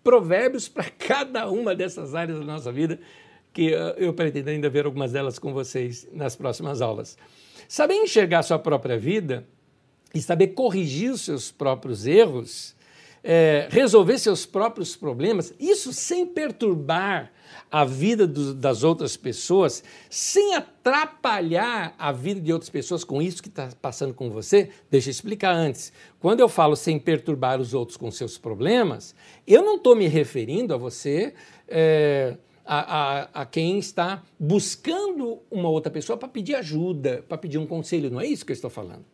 provérbios para cada uma dessas áreas da nossa vida, que eu pretendo ainda ver algumas delas com vocês nas próximas aulas. Saber enxergar sua própria vida e saber corrigir os seus próprios erros, é, resolver seus próprios problemas, isso sem perturbar a vida do, das outras pessoas, sem atrapalhar a vida de outras pessoas com isso que está passando com você, deixa eu explicar antes. Quando eu falo sem perturbar os outros com seus problemas, eu não estou me referindo a você. É, a, a, a, quem está buscando uma outra pessoa para pedir ajuda, para pedir um conselho. Não é isso que eu estou falando.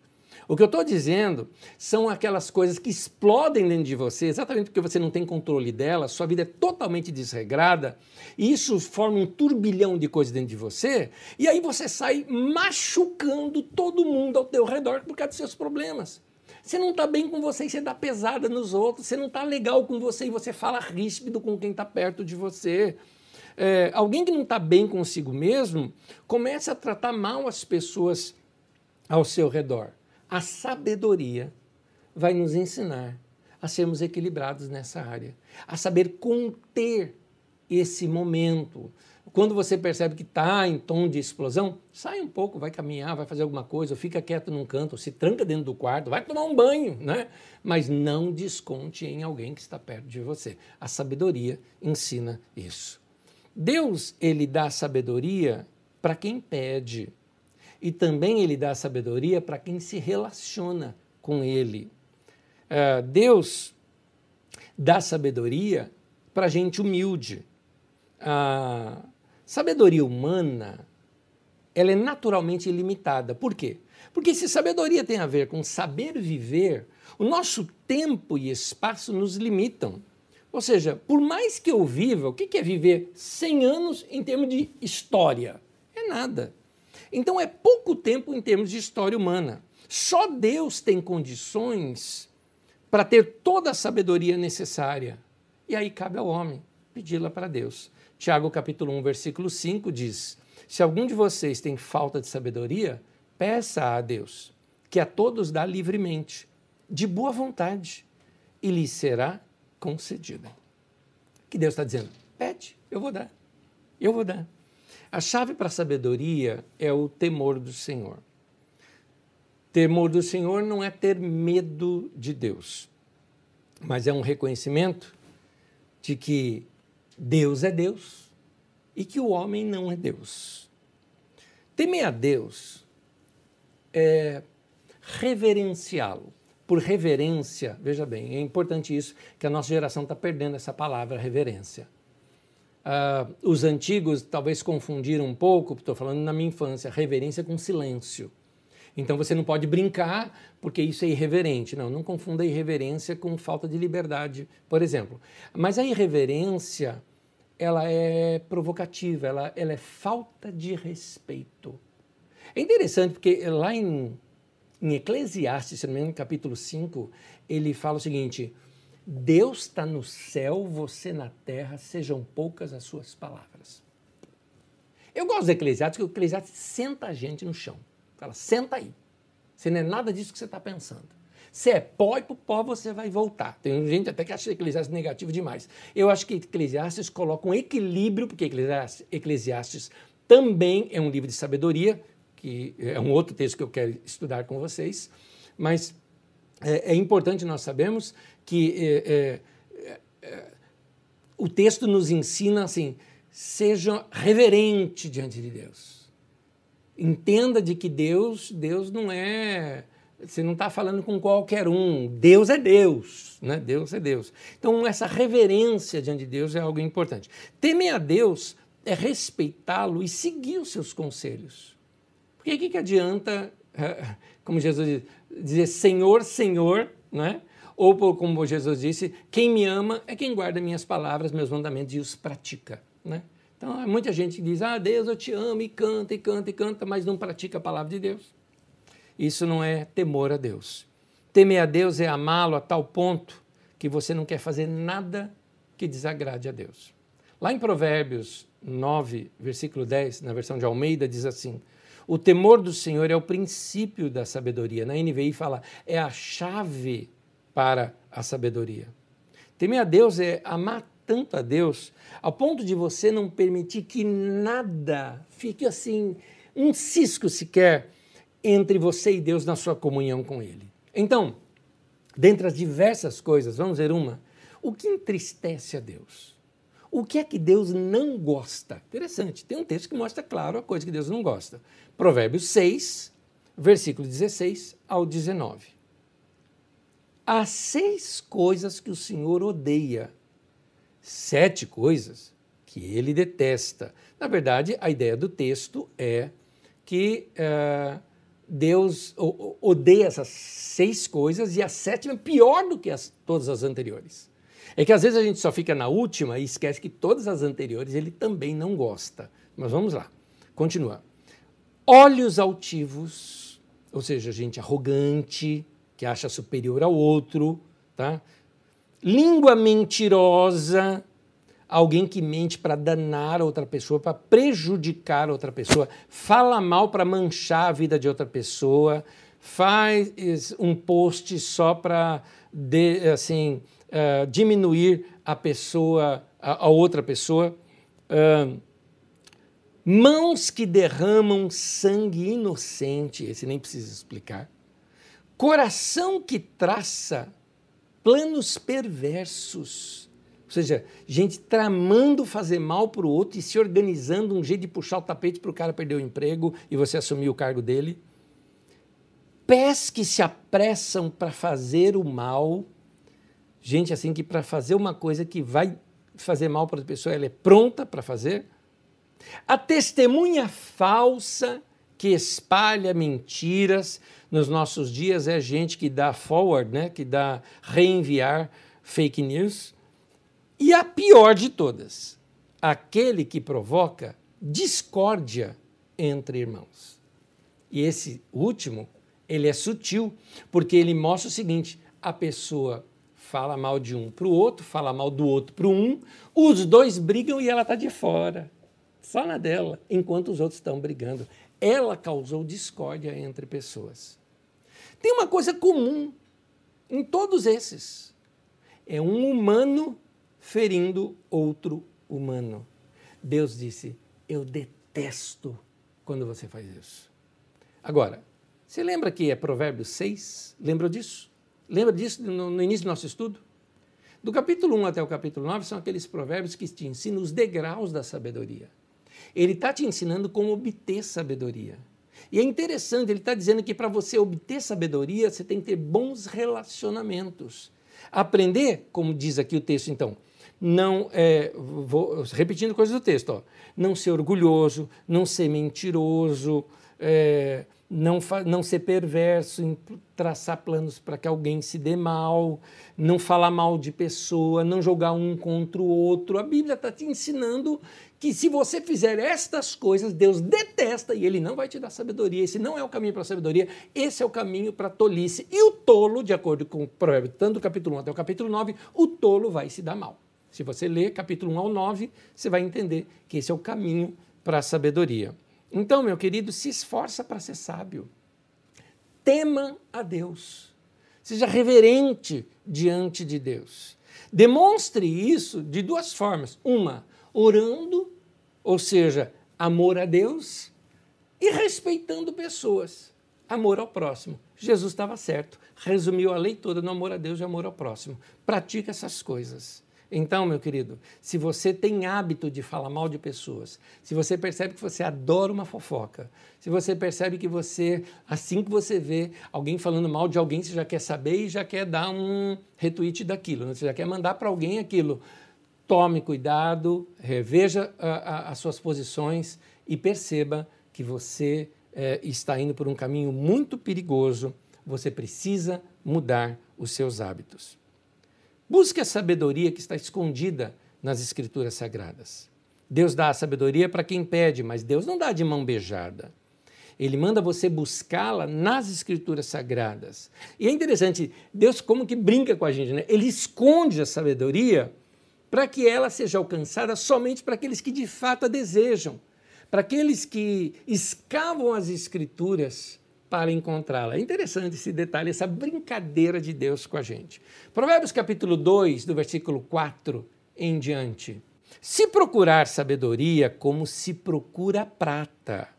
O que eu estou dizendo são aquelas coisas que explodem dentro de você, exatamente porque você não tem controle delas, sua vida é totalmente desregrada, e isso forma um turbilhão de coisas dentro de você, e aí você sai machucando todo mundo ao teu redor por causa dos seus problemas. Você não está bem com você e você dá pesada nos outros, você não está legal com você e você fala ríspido com quem está perto de você. É, alguém que não está bem consigo mesmo começa a tratar mal as pessoas ao seu redor. A sabedoria vai nos ensinar a sermos equilibrados nessa área, a saber conter esse momento. Quando você percebe que está em tom de explosão, sai um pouco, vai caminhar, vai fazer alguma coisa, fica quieto num canto, se tranca dentro do quarto, vai tomar um banho, né? Mas não desconte em alguém que está perto de você. A sabedoria ensina isso. Deus, ele dá sabedoria para quem pede e também ele dá sabedoria para quem se relaciona com ele. Uh, Deus dá sabedoria para gente humilde. A sabedoria humana ela é naturalmente ilimitada. Por quê? Porque se sabedoria tem a ver com saber viver, o nosso tempo e espaço nos limitam. Ou seja, por mais que eu viva, o que é viver 100 anos em termos de história? É nada. Então é pouco tempo em termos de história humana. Só Deus tem condições para ter toda a sabedoria necessária. E aí cabe ao homem pedi-la para Deus. Tiago capítulo 1, versículo 5 diz: Se algum de vocês tem falta de sabedoria, peça a Deus, que a todos dá livremente, de boa vontade, e lhe será concedida. Que Deus está dizendo? Pede, eu vou dar. Eu vou dar. A chave para a sabedoria é o temor do Senhor. Temor do Senhor não é ter medo de Deus, mas é um reconhecimento de que Deus é Deus e que o homem não é Deus. Temer a Deus é reverenciá-lo. Por reverência, veja bem, é importante isso, que a nossa geração está perdendo essa palavra reverência. Uh, os antigos talvez confundiram um pouco, estou falando na minha infância, reverência com silêncio. Então você não pode brincar porque isso é irreverente. Não, não confunda irreverência com falta de liberdade, por exemplo. Mas a irreverência, ela é provocativa, ela, ela é falta de respeito. É interessante porque lá em, em Eclesiastes, se não me engano, capítulo 5, ele fala o seguinte: Deus está no céu, você na terra, sejam poucas as suas palavras. Eu gosto do Eclesiastes, porque o Eclesiastes senta a gente no chão. Fala, senta aí. Você não é nada disso que você está pensando. Se é pó e para o pó você vai voltar. Tem gente até que acha Eclesiastes negativo demais. Eu acho que Eclesiastes coloca um equilíbrio, porque Eclesiastes, Eclesiastes também é um livro de sabedoria, que é um outro texto que eu quero estudar com vocês, mas é, é importante nós sabermos que é, é, é o texto nos ensina assim, seja reverente diante de Deus entenda de que Deus, Deus não é. Você não está falando com qualquer um. Deus é Deus, né? Deus é Deus. Então, essa reverência diante de Deus é algo importante. Temer a Deus é respeitá-lo e seguir os seus conselhos. Porque o que, que adianta, como Jesus diz, dizer Senhor, Senhor, né? Ou como Jesus disse, quem me ama é quem guarda minhas palavras, meus mandamentos e os pratica, né? Então, muita gente diz, ah, Deus, eu te amo, e canta, e canta, e canta, mas não pratica a palavra de Deus. Isso não é temor a Deus. Temer a Deus é amá-lo a tal ponto que você não quer fazer nada que desagrade a Deus. Lá em Provérbios 9, versículo 10, na versão de Almeida, diz assim: O temor do Senhor é o princípio da sabedoria. Na NVI fala, é a chave para a sabedoria. Temer a Deus é amar tanto a Deus, ao ponto de você não permitir que nada fique assim, um cisco sequer, entre você e Deus na sua comunhão com Ele. Então, dentre as diversas coisas, vamos ver uma: o que entristece a Deus? O que é que Deus não gosta? Interessante, tem um texto que mostra claro a coisa que Deus não gosta. Provérbios 6, versículo 16 ao 19. Há seis coisas que o Senhor odeia sete coisas que ele detesta. Na verdade, a ideia do texto é que uh, Deus odeia essas seis coisas e a sétima é pior do que as, todas as anteriores. É que às vezes a gente só fica na última e esquece que todas as anteriores ele também não gosta. Mas vamos lá, continua. Olhos altivos, ou seja, gente arrogante, que acha superior ao outro, tá? língua mentirosa, alguém que mente para danar outra pessoa, para prejudicar outra pessoa, fala mal para manchar a vida de outra pessoa, faz um post só para assim uh, diminuir a pessoa, a, a outra pessoa. Uh, mãos que derramam sangue inocente, esse nem precisa explicar. Coração que traça planos perversos. Ou seja, gente tramando fazer mal para o outro e se organizando um jeito de puxar o tapete para o cara perder o emprego e você assumir o cargo dele. Pés que se apressam para fazer o mal. Gente assim que para fazer uma coisa que vai fazer mal para a pessoa, ela é pronta para fazer. A testemunha falsa que espalha mentiras, nos nossos dias é gente que dá forward, né, que dá reenviar fake news. E a pior de todas, aquele que provoca discórdia entre irmãos. E esse último, ele é sutil, porque ele mostra o seguinte: a pessoa fala mal de um para o outro, fala mal do outro para um, os dois brigam e ela está de fora, só na dela, enquanto os outros estão brigando ela causou discórdia entre pessoas. Tem uma coisa comum em todos esses: é um humano ferindo outro humano. Deus disse: Eu detesto quando você faz isso. Agora, você lembra que é Provérbios 6? Lembra disso? Lembra disso no, início do nosso estudo? Do capítulo 1 até o capítulo 9 são aqueles provérbios que te ensinam os degraus da sabedoria. Ele está te ensinando como obter sabedoria. E é interessante, ele está dizendo que para você obter sabedoria, você tem que ter bons relacionamentos. Aprender, como diz aqui o texto, então, não é, vou repetindo coisas do texto, ó, não ser orgulhoso, não ser mentiroso, é, não, não ser perverso em traçar planos para que alguém se dê mal, não falar mal de pessoa, não jogar um contra o outro. A Bíblia está te ensinando que se você fizer estas coisas, Deus detesta e Ele não vai te dar sabedoria. Esse não é o caminho para a sabedoria, esse é o caminho para a tolice. E o tolo, de acordo com o provérbio, tanto do capítulo 1 até o capítulo 9, o tolo vai se dar mal. Se você ler capítulo 1 ao 9, você vai entender que esse é o caminho para a sabedoria. Então, meu querido, se esforça para ser sábio. Tema a Deus. Seja reverente diante de Deus. Demonstre isso de duas formas. Uma, orando, ou seja, amor a Deus, e respeitando pessoas, amor ao próximo. Jesus estava certo, resumiu a lei toda no amor a Deus e amor ao próximo. Pratica essas coisas. Então, meu querido, se você tem hábito de falar mal de pessoas, se você percebe que você adora uma fofoca, se você percebe que você, assim que você vê alguém falando mal de alguém, você já quer saber e já quer dar um retweet daquilo, né? você já quer mandar para alguém aquilo. Tome cuidado, reveja a, a, as suas posições e perceba que você é, está indo por um caminho muito perigoso. Você precisa mudar os seus hábitos. Busque a sabedoria que está escondida nas Escrituras Sagradas. Deus dá a sabedoria para quem pede, mas Deus não dá de mão beijada. Ele manda você buscá-la nas Escrituras Sagradas. E é interessante, Deus como que brinca com a gente, né? Ele esconde a sabedoria para que ela seja alcançada somente para aqueles que de fato a desejam, para aqueles que escavam as Escrituras para encontrá-la. É interessante esse detalhe, essa brincadeira de Deus com a gente. Provérbios capítulo 2, do versículo 4 em diante. Se procurar sabedoria como se procura prata,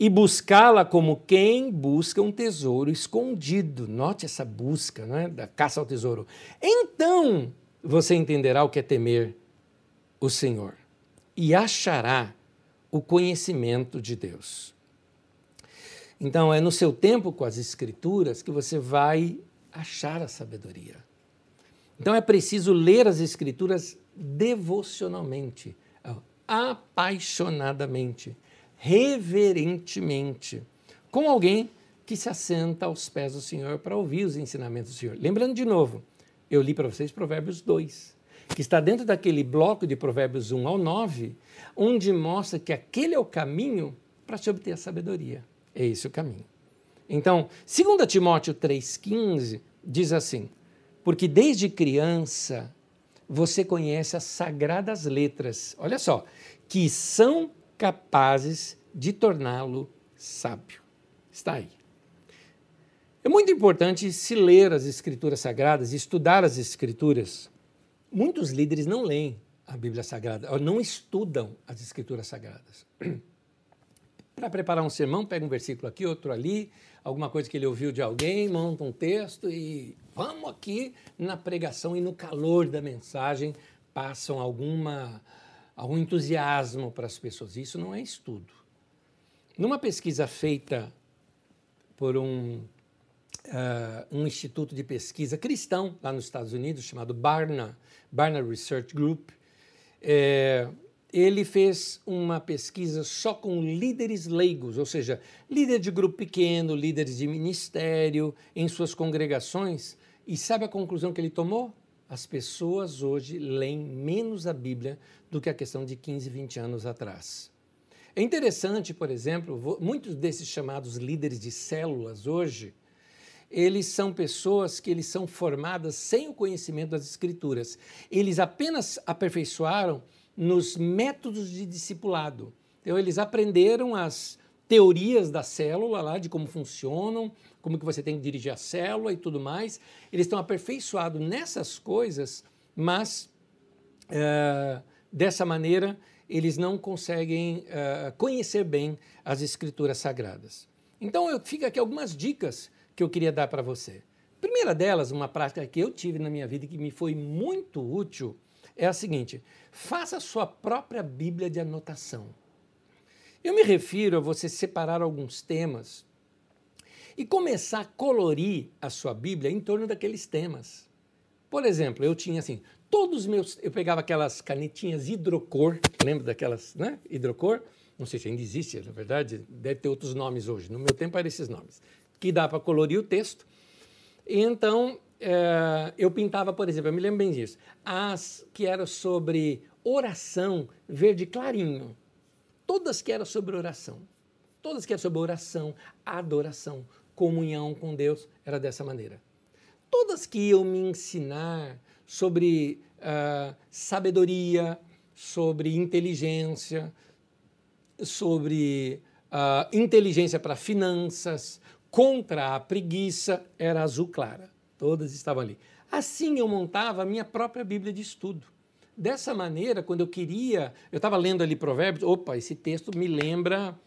e buscá-la como quem busca um tesouro escondido. Note essa busca, é, da caça ao tesouro. Então você entenderá o que é temer o Senhor e achará o conhecimento de Deus. Então, é no seu tempo com as Escrituras que você vai achar a sabedoria. Então, é preciso ler as Escrituras devocionalmente, apaixonadamente, reverentemente, com alguém que se assenta aos pés do Senhor para ouvir os ensinamentos do Senhor. Lembrando de novo, eu li para vocês Provérbios 2, que está dentro daquele bloco de Provérbios 1 ao 9, onde mostra que aquele é o caminho para se obter a sabedoria. É esse o caminho. Então, 2 Timóteo 3,15 diz assim: Porque desde criança você conhece as sagradas letras, olha só, que são capazes de torná-lo sábio. Está aí. É muito importante se ler as Escrituras Sagradas, estudar as Escrituras. Muitos líderes não leem a Bíblia Sagrada, não estudam as Escrituras Sagradas. Para preparar um sermão, pega um versículo aqui, outro ali, alguma coisa que ele ouviu de alguém, monta um texto e vamos aqui na pregação e no calor da mensagem passam alguma, algum entusiasmo para as pessoas. Isso não é estudo. Numa pesquisa feita por um, uh, um instituto de pesquisa cristão lá nos Estados Unidos, chamado Barna, Barna Research Group, é, ele fez uma pesquisa só com líderes leigos, ou seja, líderes de grupo pequeno, líderes de ministério, em suas congregações. E sabe a conclusão que ele tomou? As pessoas hoje leem menos a Bíblia do que a questão de 15, 20 anos atrás. É interessante, por exemplo, muitos desses chamados líderes de células hoje, eles são pessoas que eles são formadas sem o conhecimento das escrituras. Eles apenas aperfeiçoaram nos métodos de discipulado. Então, eles aprenderam as teorias da célula lá, de como funcionam, como que você tem que dirigir a célula e tudo mais. Eles estão aperfeiçoados nessas coisas, mas é, Dessa maneira, eles não conseguem uh, conhecer bem as escrituras sagradas. Então, eu, fica aqui algumas dicas que eu queria dar para você. Primeira delas, uma prática que eu tive na minha vida e que me foi muito útil, é a seguinte: faça a sua própria Bíblia de anotação. Eu me refiro a você separar alguns temas e começar a colorir a sua Bíblia em torno daqueles temas. Por exemplo, eu tinha assim, todos os meus. Eu pegava aquelas canetinhas hidrocor, lembra daquelas, né? Hidrocor? Não sei se ainda existe, na verdade, deve ter outros nomes hoje. No meu tempo eram esses nomes. Que dá para colorir o texto. E então, é, eu pintava, por exemplo, eu me lembro bem disso, as que eram sobre oração verde clarinho. Todas que eram sobre oração. Todas que eram sobre oração, adoração, comunhão com Deus, era dessa maneira. Todas que iam me ensinar sobre uh, sabedoria, sobre inteligência, sobre uh, inteligência para finanças, contra a preguiça, era azul clara. Todas estavam ali. Assim eu montava a minha própria Bíblia de estudo. Dessa maneira, quando eu queria, eu estava lendo ali Provérbios, opa, esse texto me lembra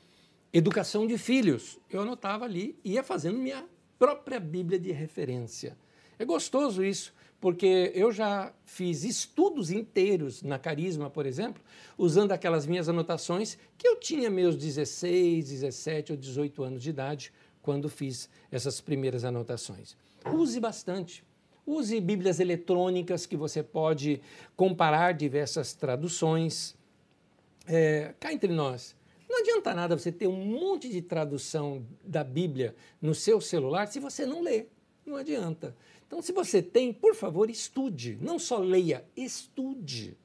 educação de filhos. Eu anotava ali, ia fazendo minha própria Bíblia de referência. É gostoso isso, porque eu já fiz estudos inteiros na Carisma, por exemplo, usando aquelas minhas anotações que eu tinha meus 16, 17 ou 18 anos de idade quando fiz essas primeiras anotações. Use bastante. Use Bíblias eletrônicas que você pode comparar diversas traduções. É, cá entre nós, não adianta nada você ter um monte de tradução da Bíblia no seu celular se você não lê. Não adianta. Então, se você tem, por favor, estude. Não só leia, estude.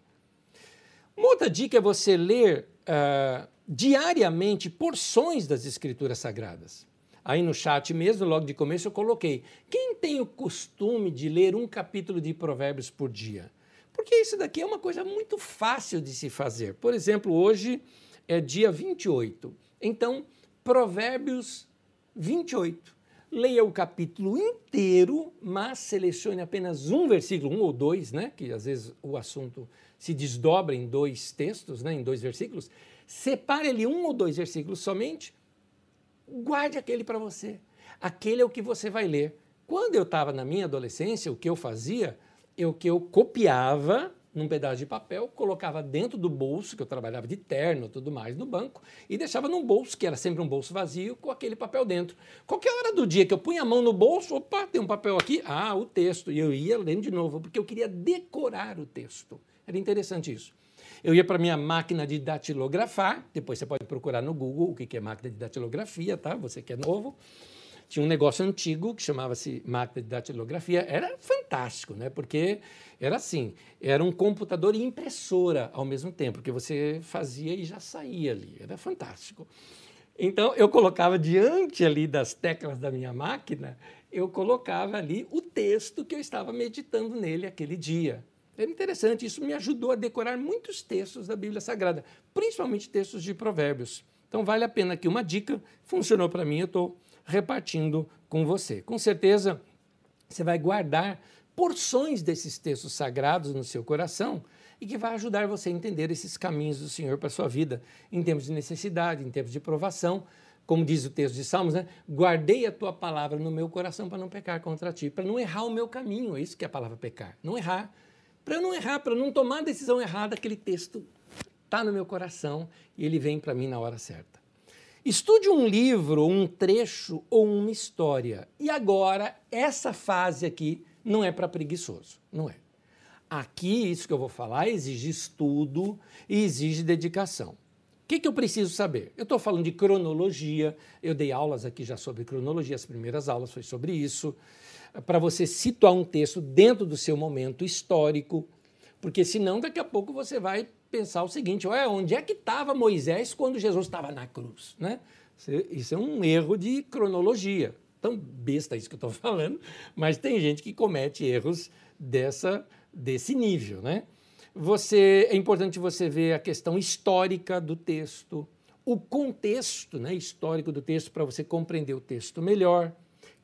Uma outra dica é você ler uh, diariamente porções das Escrituras Sagradas. Aí no chat mesmo, logo de começo, eu coloquei: quem tem o costume de ler um capítulo de Provérbios por dia? Porque isso daqui é uma coisa muito fácil de se fazer. Por exemplo, hoje é dia 28. Então, Provérbios 28 leia o capítulo inteiro, mas selecione apenas um versículo, um ou dois, né? que às vezes o assunto se desdobra em dois textos, né? em dois versículos. Separe ali um ou dois versículos somente, guarde aquele para você. Aquele é o que você vai ler. Quando eu estava na minha adolescência, o que eu fazia, é o que eu copiava num pedaço de papel, colocava dentro do bolso, que eu trabalhava de terno tudo mais no banco, e deixava num bolso, que era sempre um bolso vazio, com aquele papel dentro. Qualquer hora do dia que eu punha a mão no bolso, opa, tem um papel aqui, ah, o texto. E eu ia lendo de novo, porque eu queria decorar o texto. Era interessante isso. Eu ia para minha máquina de datilografar, depois você pode procurar no Google o que é máquina de datilografia, tá? Você que é novo. Tinha um negócio antigo que chamava-se máquina de datilografia. Era fantástico, né? Porque era assim, era um computador e impressora ao mesmo tempo, que você fazia e já saía ali. Era fantástico. Então, eu colocava diante ali das teclas da minha máquina, eu colocava ali o texto que eu estava meditando nele aquele dia. Era interessante, isso me ajudou a decorar muitos textos da Bíblia Sagrada, principalmente textos de provérbios. Então, vale a pena aqui uma dica, funcionou para mim, eu estou repartindo com você. Com certeza, você vai guardar porções desses textos sagrados no seu coração e que vai ajudar você a entender esses caminhos do Senhor para a sua vida, em tempos de necessidade, em tempos de provação. Como diz o texto de Salmos, né? guardei a tua palavra no meu coração para não pecar contra ti, para não errar o meu caminho. É isso que é a palavra pecar. Não errar. Para eu não errar, para não tomar a decisão errada, aquele texto está no meu coração e ele vem para mim na hora certa. Estude um livro, um trecho ou uma história. E agora, essa fase aqui não é para preguiçoso, não é. Aqui, isso que eu vou falar exige estudo e exige dedicação. O que, que eu preciso saber? Eu estou falando de cronologia, eu dei aulas aqui já sobre cronologia, as primeiras aulas foi sobre isso, para você situar um texto dentro do seu momento histórico, porque senão daqui a pouco você vai pensar o seguinte: onde é que estava Moisés quando Jesus estava na cruz? Né? Isso é um erro de cronologia tão besta isso que eu estou falando, mas tem gente que comete erros dessa, desse nível. Né? Você, é importante você ver a questão histórica do texto, o contexto né, histórico do texto para você compreender o texto melhor,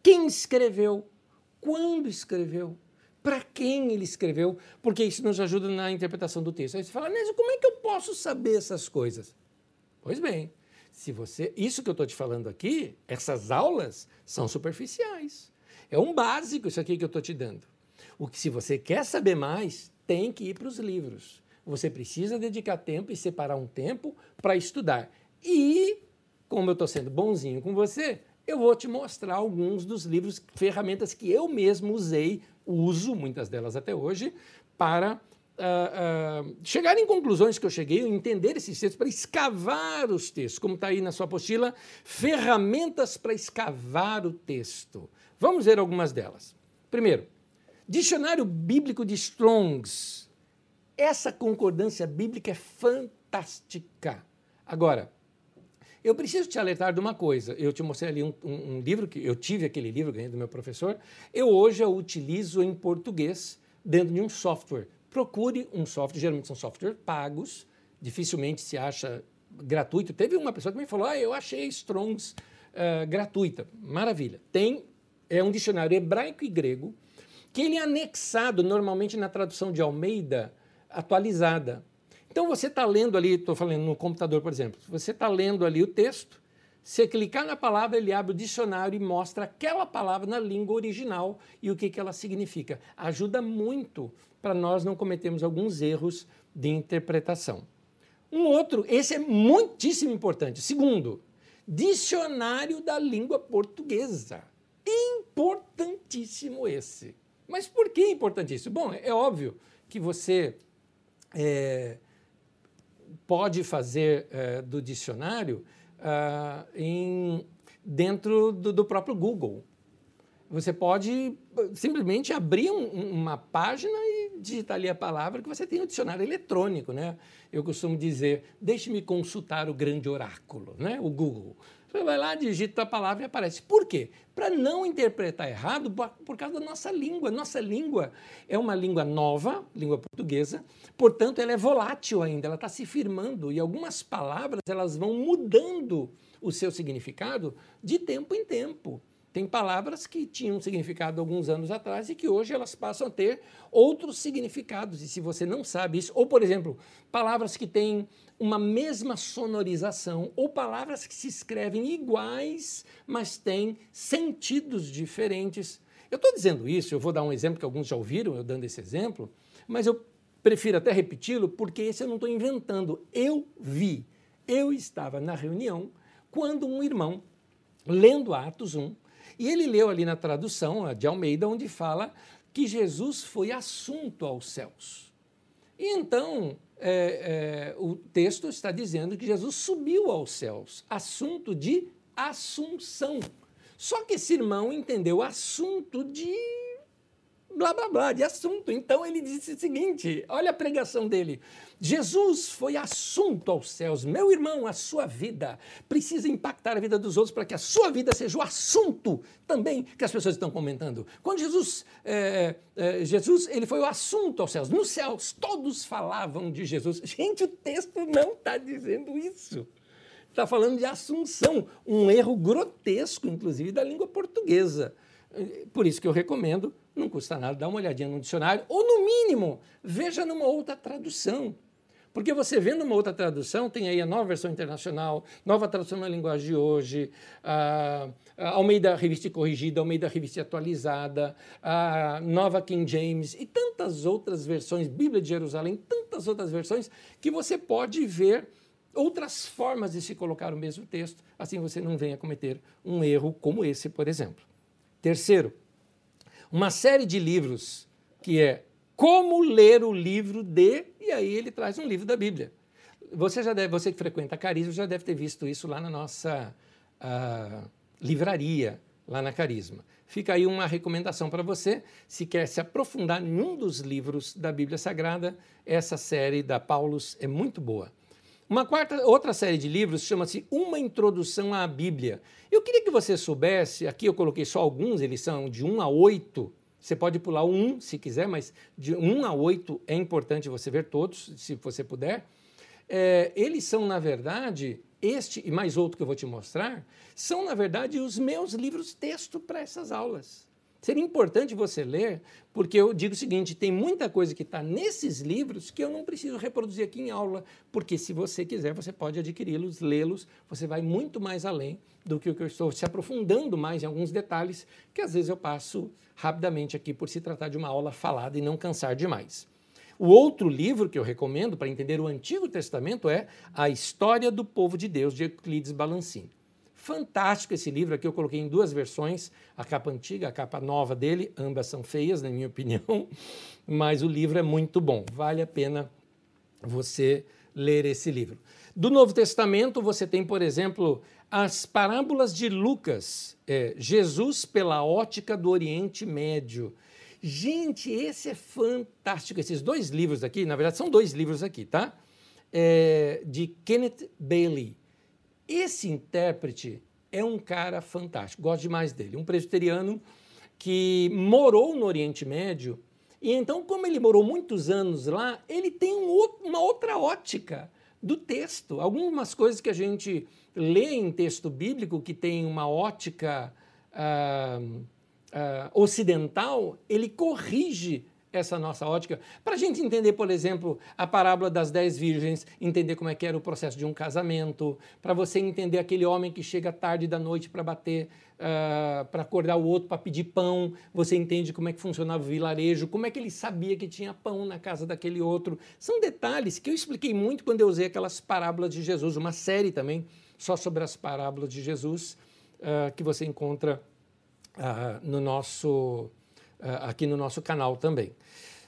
quem escreveu, quando escreveu, para quem ele escreveu, porque isso nos ajuda na interpretação do texto. Aí você fala, Nésio, como é que eu posso saber essas coisas? Pois bem, se você, isso que eu estou te falando aqui, essas aulas são superficiais. É um básico isso aqui que eu estou te dando. O que se você quer saber mais, tem que ir para os livros. Você precisa dedicar tempo e separar um tempo para estudar. E, como eu estou sendo bonzinho com você, eu vou te mostrar alguns dos livros, ferramentas que eu mesmo usei, uso, muitas delas até hoje, para uh, uh, chegar em conclusões que eu cheguei, entender esses textos, para escavar os textos, como está aí na sua apostila, ferramentas para escavar o texto. Vamos ver algumas delas. Primeiro, Dicionário Bíblico de Strongs. Essa concordância bíblica é fantástica. Agora, eu preciso te alertar de uma coisa. Eu te mostrei ali um, um, um livro, que eu tive aquele livro, ganhei do meu professor. Eu hoje o utilizo em português dentro de um software. Procure um software, geralmente são softwares pagos, dificilmente se acha gratuito. Teve uma pessoa que me falou: ah, eu achei Strongs uh, gratuita. Maravilha. Tem, é um dicionário hebraico e grego, que ele é anexado normalmente na tradução de Almeida atualizada. Então você está lendo ali, estou falando no computador, por exemplo, você está lendo ali o texto, você clicar na palavra, ele abre o dicionário e mostra aquela palavra na língua original e o que, que ela significa. Ajuda muito para nós não cometermos alguns erros de interpretação. Um outro, esse é muitíssimo importante. Segundo, dicionário da língua portuguesa. Importantíssimo esse. Mas por que importantíssimo? Bom, é óbvio que você é, pode fazer é, do dicionário uh, em, dentro do, do, próprio Google. Você pode simplesmente abrir um, uma página e digitar ali a palavra que você tem o um dicionário eletrônico, né? Eu costumo dizer, deixe-me consultar o grande oráculo, né? O Google. Você vai lá, digita a palavra e aparece. Por quê? Para não interpretar errado por causa da nossa língua. Nossa língua é uma língua nova, língua portuguesa, portanto, ela é volátil ainda, ela está se firmando e algumas palavras elas vão mudando o seu significado de tempo em tempo. Tem palavras que tinham significado alguns anos atrás e que hoje elas passam a ter outros significados. E se você não sabe isso, ou por exemplo, palavras que têm uma mesma sonorização, ou palavras que se escrevem iguais, mas têm sentidos diferentes. Eu estou dizendo isso, eu vou dar um exemplo que alguns já ouviram eu dando esse exemplo, mas eu prefiro até repeti-lo porque esse eu não estou inventando. Eu vi, eu estava na reunião quando um irmão, lendo Atos 1, e ele leu ali na tradução de Almeida, onde fala que Jesus foi assunto aos céus. E então, é, é, o texto está dizendo que Jesus subiu aos céus, assunto de assunção. Só que esse irmão entendeu assunto de blá blá blá de assunto. Então ele disse o seguinte: olha a pregação dele. Jesus foi assunto aos céus. Meu irmão, a sua vida precisa impactar a vida dos outros para que a sua vida seja o assunto também que as pessoas estão comentando. Quando Jesus, é, é, Jesus ele foi o assunto aos céus. Nos céus todos falavam de Jesus. Gente, o texto não está dizendo isso. Está falando de assunção, um erro grotesco, inclusive, da língua portuguesa. Por isso que eu recomendo, não custa nada dar uma olhadinha no dicionário, ou no mínimo, veja numa outra tradução. Porque você vendo uma outra tradução, tem aí a nova versão internacional, nova tradução na linguagem de hoje, a, Almeida Revista Corrigida, Almeida Revista Atualizada, a nova King James e tantas outras versões, Bíblia de Jerusalém, tantas outras versões, que você pode ver outras formas de se colocar o mesmo texto, assim você não venha cometer um erro como esse, por exemplo. Terceiro, uma série de livros que é Como Ler o Livro de, e aí ele traz um livro da Bíblia. Você já deve, você que frequenta a Carisma já deve ter visto isso lá na nossa uh, livraria, lá na Carisma. Fica aí uma recomendação para você, se quer se aprofundar em um dos livros da Bíblia Sagrada, essa série da Paulus é muito boa. Uma quarta, outra série de livros chama-se Uma Introdução à Bíblia. Eu queria que você soubesse, aqui eu coloquei só alguns, eles são de 1 a 8. Você pode pular o 1 se quiser, mas de 1 a 8 é importante você ver todos, se você puder. É, eles são, na verdade, este e mais outro que eu vou te mostrar, são, na verdade, os meus livros texto para essas aulas. Seria importante você ler, porque eu digo o seguinte: tem muita coisa que está nesses livros que eu não preciso reproduzir aqui em aula, porque se você quiser, você pode adquiri-los, lê-los, você vai muito mais além do que o que eu estou se aprofundando mais em alguns detalhes, que às vezes eu passo rapidamente aqui por se tratar de uma aula falada e não cansar demais. O outro livro que eu recomendo para entender o Antigo Testamento é A História do Povo de Deus, de Euclides Balancini. Fantástico esse livro aqui, eu coloquei em duas versões, a capa antiga, a capa nova dele, ambas são feias, na minha opinião, mas o livro é muito bom, vale a pena você ler esse livro. Do Novo Testamento, você tem, por exemplo, as parábolas de Lucas, é, Jesus pela ótica do Oriente Médio. Gente, esse é fantástico. Esses dois livros aqui, na verdade, são dois livros aqui, tá? É, de Kenneth Bailey. Esse intérprete é um cara fantástico, gosto demais dele. Um presbiteriano que morou no Oriente Médio e então, como ele morou muitos anos lá, ele tem um uma outra ótica do texto. Algumas coisas que a gente lê em texto bíblico que tem uma ótica ah, ah, ocidental, ele corrige essa nossa ótica, para a gente entender, por exemplo, a parábola das dez virgens, entender como é que era o processo de um casamento, para você entender aquele homem que chega tarde da noite para bater, uh, para acordar o outro para pedir pão, você entende como é que funcionava o vilarejo, como é que ele sabia que tinha pão na casa daquele outro. São detalhes que eu expliquei muito quando eu usei aquelas parábolas de Jesus, uma série também só sobre as parábolas de Jesus, uh, que você encontra uh, no nosso aqui no nosso canal também.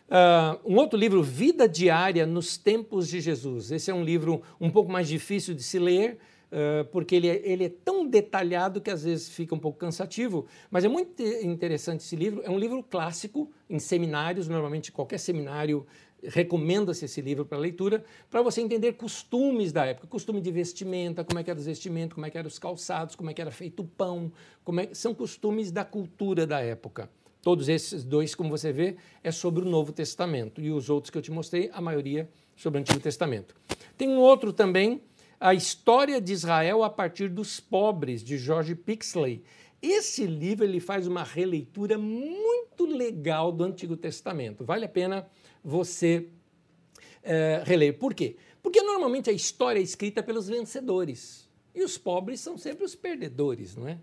Uh, um outro livro, Vida Diária nos Tempos de Jesus. Esse é um livro um pouco mais difícil de se ler, uh, porque ele é, ele é, tão detalhado que às vezes fica um pouco cansativo, mas é muito interessante esse livro. É um livro clássico em seminários, normalmente qualquer seminário recomenda-se esse livro para leitura, para você entender costumes da época, costume de vestimenta, como é que era os vestimentos, como é que eram os calçados, como é que era feito o pão, como é, são costumes da cultura da época. Todos esses dois, como você vê, é sobre o Novo Testamento. E os outros que eu te mostrei, a maioria sobre o Antigo Testamento. Tem um outro também, A História de Israel a partir dos Pobres, de George Pixley. Esse livro ele faz uma releitura muito legal do Antigo Testamento. Vale a pena você é, reler. Por quê? Porque normalmente a história é escrita pelos vencedores. E os pobres são sempre os perdedores, não é?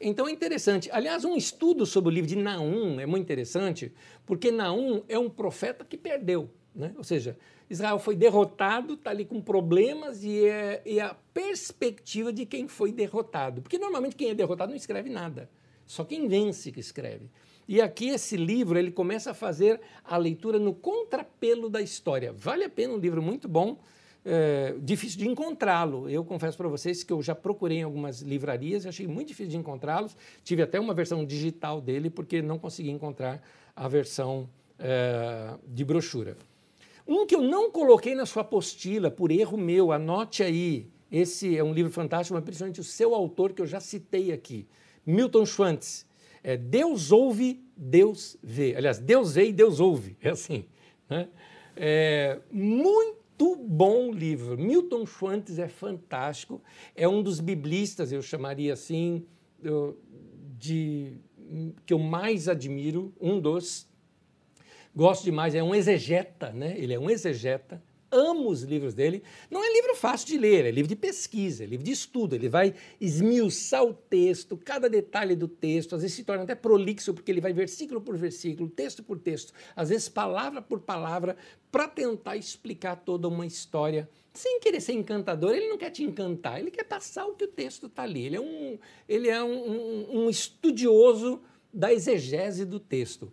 Então é interessante. Aliás, um estudo sobre o livro de Naum é muito interessante, porque Naum é um profeta que perdeu. Né? Ou seja, Israel foi derrotado, está ali com problemas e é, é, a perspectiva de quem foi derrotado. Porque normalmente quem é derrotado não escreve nada, só quem vence que escreve. E aqui esse livro ele começa a fazer a leitura no contrapelo da história. Vale a pena, um livro muito bom é, difícil de encontrá-lo. Eu confesso para vocês que eu já procurei em algumas livrarias e achei muito difícil de encontrá-los. Tive até uma versão digital dele porque não consegui encontrar a versão é, de brochura. Um que eu não coloquei na sua apostila, por erro meu, anote aí. Esse é um livro fantástico, mas principalmente o seu autor, que eu já citei aqui, Milton Schwantz. É Deus ouve, Deus vê. Aliás, Deus vê e Deus ouve. É assim. Né? É muito muito bom livro. Milton Schwantz é fantástico, é um dos biblistas, eu chamaria assim, de, que eu mais admiro, um dos. Gosto demais, é um exegeta, né? Ele é um exegeta, amo os livros dele. Não é livro fácil de ler, é livro de pesquisa, é livro de estudo. Ele vai esmiuçar o texto, cada detalhe do texto, às vezes se torna até prolixo, porque ele vai versículo por versículo, texto por texto, às vezes palavra por palavra, para tentar explicar toda uma história. Sem querer ser encantador, ele não quer te encantar, ele quer passar o que o texto está ali. Ele é um, ele é um, um, um estudioso da exegese do texto.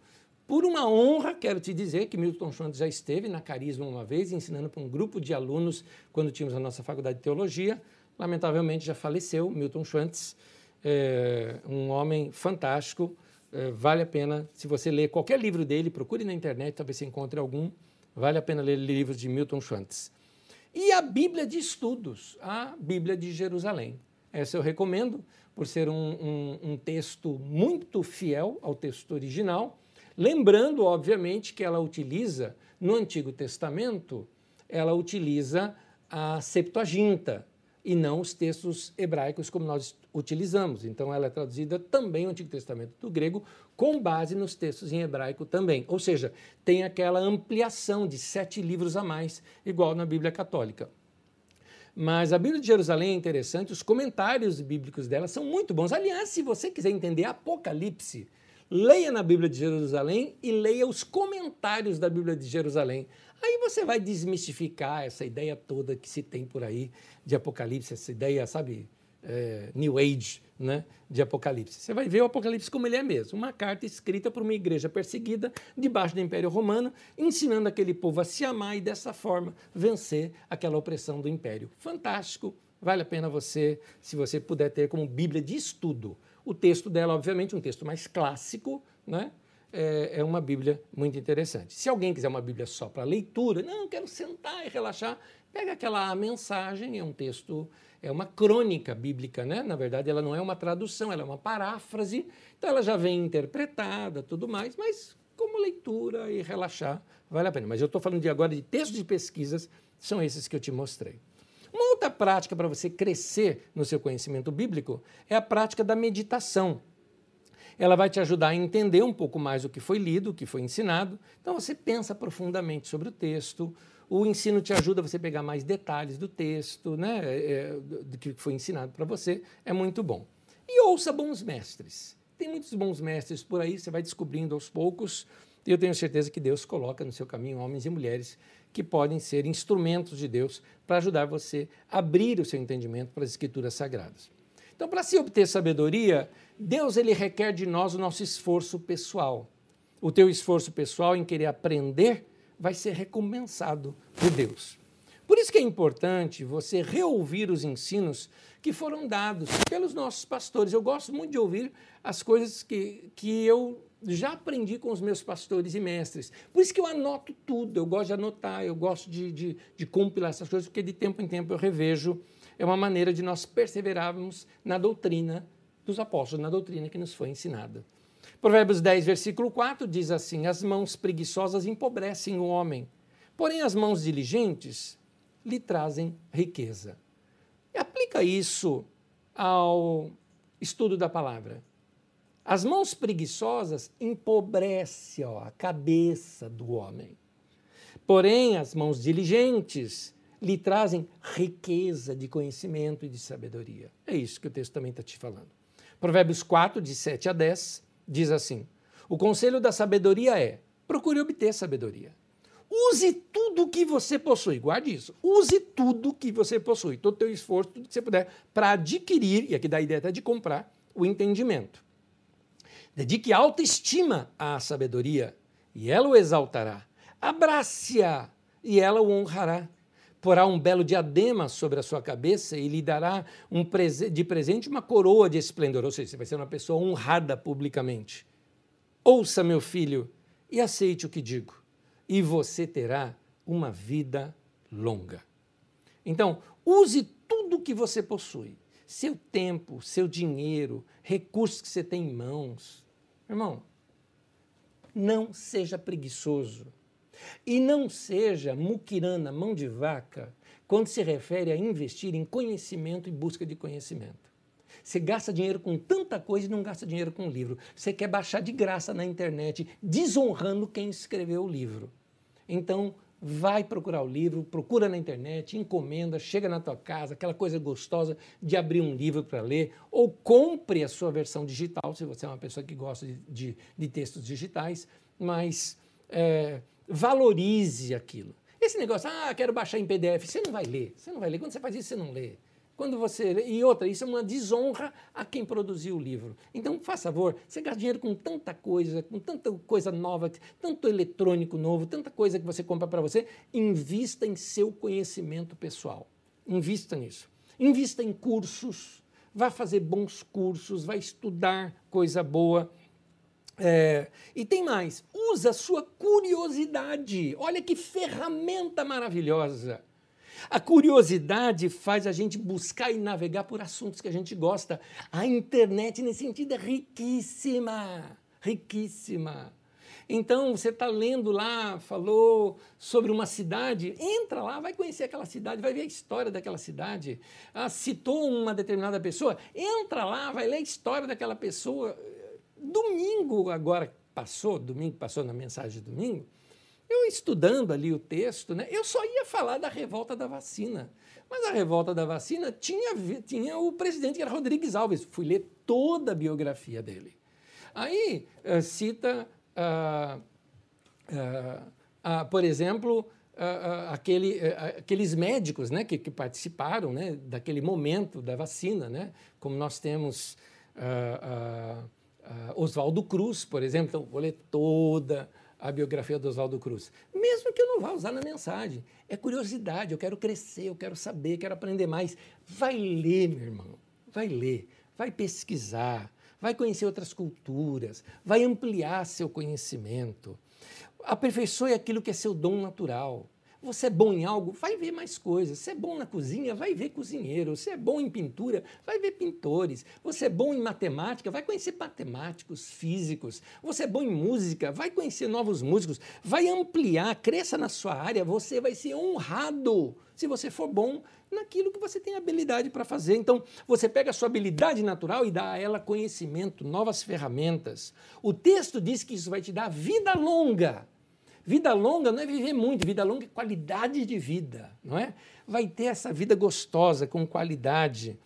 Por uma honra, quero te dizer que Milton Schwantz já esteve na Carisma uma vez, ensinando para um grupo de alunos quando tínhamos a nossa faculdade de teologia. Lamentavelmente já faleceu, Milton Schwantz, é, um homem fantástico. É, vale a pena, se você ler qualquer livro dele, procure na internet, talvez você encontre algum. Vale a pena ler livros de Milton Schwantz. E a Bíblia de Estudos, a Bíblia de Jerusalém. Essa eu recomendo, por ser um, um, um texto muito fiel ao texto original Lembrando, obviamente, que ela utiliza, no Antigo Testamento, ela utiliza a Septuaginta. e não os textos hebraicos como nós utilizamos. Então, ela é traduzida também no Antigo Testamento do grego, com base nos textos em hebraico também. Ou seja, tem aquela ampliação de sete livros a mais, igual na Bíblia Católica. Mas a Bíblia de Jerusalém é interessante, os comentários bíblicos dela são muito bons. Aliás, se você quiser entender Apocalipse, leia na Bíblia de Jerusalém e leia os comentários da Bíblia de Jerusalém. Aí você vai desmistificar essa ideia toda que se tem por aí de Apocalipse, essa ideia, sabe, é, New Age né, de Apocalipse. Você vai ver o Apocalipse como ele é mesmo, uma carta escrita por uma igreja perseguida debaixo do Império Romano, ensinando aquele povo a se amar e dessa forma vencer aquela opressão do Império. Fantástico, vale a pena você, se você puder ter como Bíblia de estudo. O texto dela, obviamente, um texto mais clássico, né? É, é uma Bíblia muito interessante. Se alguém quiser uma Bíblia só para leitura, não, quero sentar e relaxar, pega aquela mensagem, é um texto é uma crônica bíblica, né? Na verdade, ela não é uma tradução, ela é uma paráfrase, então ela já vem interpretada, tudo mais, mas como leitura e relaxar, vale a pena. Mas eu estou falando de agora de textos de pesquisas, são esses que eu te mostrei. Uma outra prática para você crescer no seu conhecimento bíblico é a prática da meditação. Ela vai te ajudar a entender um pouco mais o que foi lido, o que foi ensinado. Então você pensa profundamente sobre o texto, o ensino te ajuda a você pegar mais detalhes do texto, né, é, é do que foi ensinado para você, é muito bom. E ouça bons mestres. Tem muitos bons mestres por aí, você vai descobrindo aos poucos, e eu tenho certeza que Deus coloca no seu caminho homens e mulheres que podem ser instrumentos de Deus para ajudar você a abrir o seu entendimento para as escrituras sagradas. Então, para se obter sabedoria, Deus ele requer de nós o nosso esforço pessoal. O teu esforço pessoal em querer aprender vai ser recompensado por Deus. Por isso que é importante você reouvir os ensinos que foram dados pelos nossos pastores. Eu gosto muito de ouvir as coisas que, que eu já aprendi com os meus pastores e mestres. Por isso que eu anoto tudo, eu gosto de anotar, eu gosto de, de, de compilar essas coisas, porque de tempo em tempo eu revejo. É uma maneira de nós perseverarmos na doutrina dos apóstolos, na doutrina que nos foi ensinada. Provérbios 10, versículo 4 diz assim: As mãos preguiçosas empobrecem o homem, porém as mãos diligentes lhe trazem riqueza. E aplica isso ao estudo da palavra. As mãos preguiçosas empobrecem ó, a cabeça do homem. Porém, as mãos diligentes lhe trazem riqueza de conhecimento e de sabedoria. É isso que o texto também está te falando. Provérbios 4, de 7 a 10, diz assim: O conselho da sabedoria é: procure obter sabedoria. Use tudo que você possui, guarde isso. Use tudo que você possui, todo o teu esforço, tudo que você puder, para adquirir, e aqui dá a ideia até de comprar, o entendimento. Dedique autoestima à sabedoria, e ela o exaltará. Abrace-a, e ela o honrará. Porá um belo diadema sobre a sua cabeça e lhe dará um prese de presente uma coroa de esplendor. Ou seja, você vai ser uma pessoa honrada publicamente. Ouça, meu filho, e aceite o que digo, e você terá uma vida longa. Então, use tudo o que você possui: seu tempo, seu dinheiro, recursos que você tem em mãos. Irmão, não seja preguiçoso e não seja muquirana, mão de vaca, quando se refere a investir em conhecimento e busca de conhecimento. Você gasta dinheiro com tanta coisa e não gasta dinheiro com livro. Você quer baixar de graça na internet, desonrando quem escreveu o livro. Então, vai procurar o livro, procura na internet, encomenda, chega na tua casa, aquela coisa gostosa de abrir um livro para ler, ou compre a sua versão digital, se você é uma pessoa que gosta de, de, de textos digitais, mas é, valorize aquilo. Esse negócio, ah, quero baixar em PDF, você não vai ler, você não vai ler. Quando você faz isso, você não lê. Quando você e outra, isso é uma desonra a quem produziu o livro. Então, faz favor, você gasta dinheiro com tanta coisa, com tanta coisa nova, tanto eletrônico novo, tanta coisa que você compra para você, invista em seu conhecimento pessoal. Invista nisso. Invista em cursos, vá fazer bons cursos, vai estudar coisa boa é, e tem mais, usa sua curiosidade. Olha que ferramenta maravilhosa. A curiosidade faz a gente buscar e navegar por assuntos que a gente gosta. A internet, nesse sentido, é riquíssima. Riquíssima. Então, você está lendo lá, falou sobre uma cidade, entra lá, vai conhecer aquela cidade, vai ver a história daquela cidade. Ah, citou uma determinada pessoa, entra lá, vai ler a história daquela pessoa. Domingo agora passou, domingo passou na mensagem de domingo, eu estudando ali o texto, né, eu só ia falar da revolta da vacina. Mas a revolta da vacina tinha, tinha o presidente, que era Rodrigues Alves. Fui ler toda a biografia dele. Aí uh, cita, uh, uh, por exemplo, aquele, aqueles médicos né, que, que, participaram né, daquele momento da vacina, né, como nós temos Oswaldo Cruz, por exemplo. Então, vou ler toda a biografia do Oswaldo Cruz. Mesmo que eu não vá usar na mensagem. É curiosidade, eu quero crescer, eu quero saber, quero aprender mais. Vai ler, meu irmão, vai ler, vai pesquisar, vai conhecer outras culturas, vai ampliar seu conhecimento. Aperfeiçoe aquilo que é seu dom natural. Você é bom em algo, vai ver mais coisas. Você é bom na cozinha, vai ver cozinheiro. Você é bom em pintura, vai ver pintores. Você é bom em matemática, vai conhecer matemáticos, físicos. Você é bom em música, vai conhecer novos músicos. Vai ampliar, cresça na sua área, você vai ser honrado se você for bom naquilo que você tem habilidade para fazer. Então, você pega a sua habilidade natural e dá a ela conhecimento, novas ferramentas. O texto diz que isso vai te dar vida longa. Vida longa não é viver muito, vida longa é qualidade de vida, não é? Vai ter essa vida gostosa, com qualidade.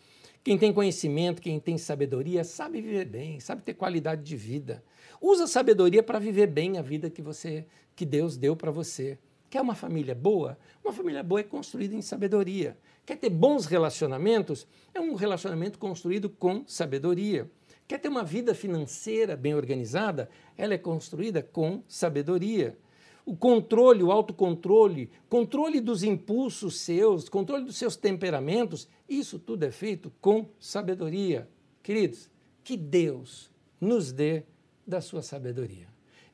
Quem tem conhecimento, quem tem sabedoria, sabe viver bem, sabe ter qualidade de vida. Usa a sabedoria para viver bem a vida que você, que Deus deu para você. Quer uma família boa? Uma família boa é construída em sabedoria. Quer ter bons relacionamentos? É um relacionamento construído com sabedoria. Quer ter uma vida financeira bem organizada? Ela é construída com sabedoria o controle, o autocontrole, controle dos impulsos seus, controle dos seus temperamentos, isso tudo é feito com sabedoria. Queridos, que Deus nos dê da sua sabedoria.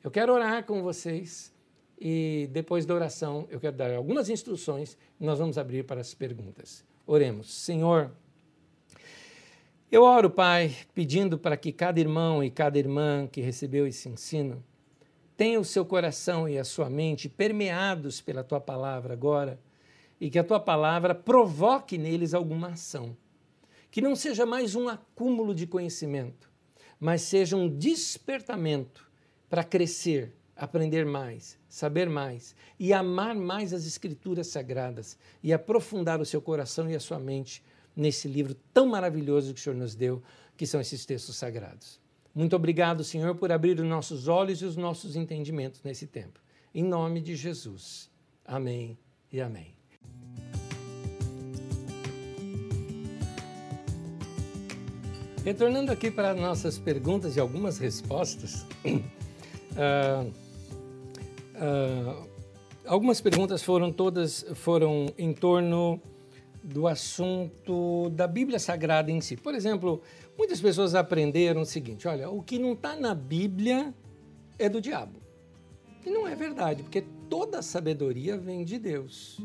Eu quero orar com vocês e depois da oração eu quero dar algumas instruções e nós vamos abrir para as perguntas. Oremos. Senhor, eu oro, Pai, pedindo para que cada irmão e cada irmã que recebeu esse ensino tenha o seu coração e a sua mente permeados pela tua palavra agora e que a tua palavra provoque neles alguma ação. Que não seja mais um acúmulo de conhecimento, mas seja um despertamento para crescer, aprender mais, saber mais e amar mais as Escrituras Sagradas e aprofundar o seu coração e a sua mente nesse livro tão maravilhoso que o Senhor nos deu, que são esses textos sagrados. Muito obrigado, Senhor, por abrir os nossos olhos e os nossos entendimentos nesse tempo. Em nome de Jesus. Amém e amém. Retornando aqui para nossas perguntas e algumas respostas, uh, uh, algumas perguntas foram todas foram em torno do assunto da Bíblia Sagrada em si. Por exemplo, muitas pessoas aprenderam o seguinte: olha, o que não está na Bíblia é do diabo. E não é verdade, porque toda sabedoria vem de Deus.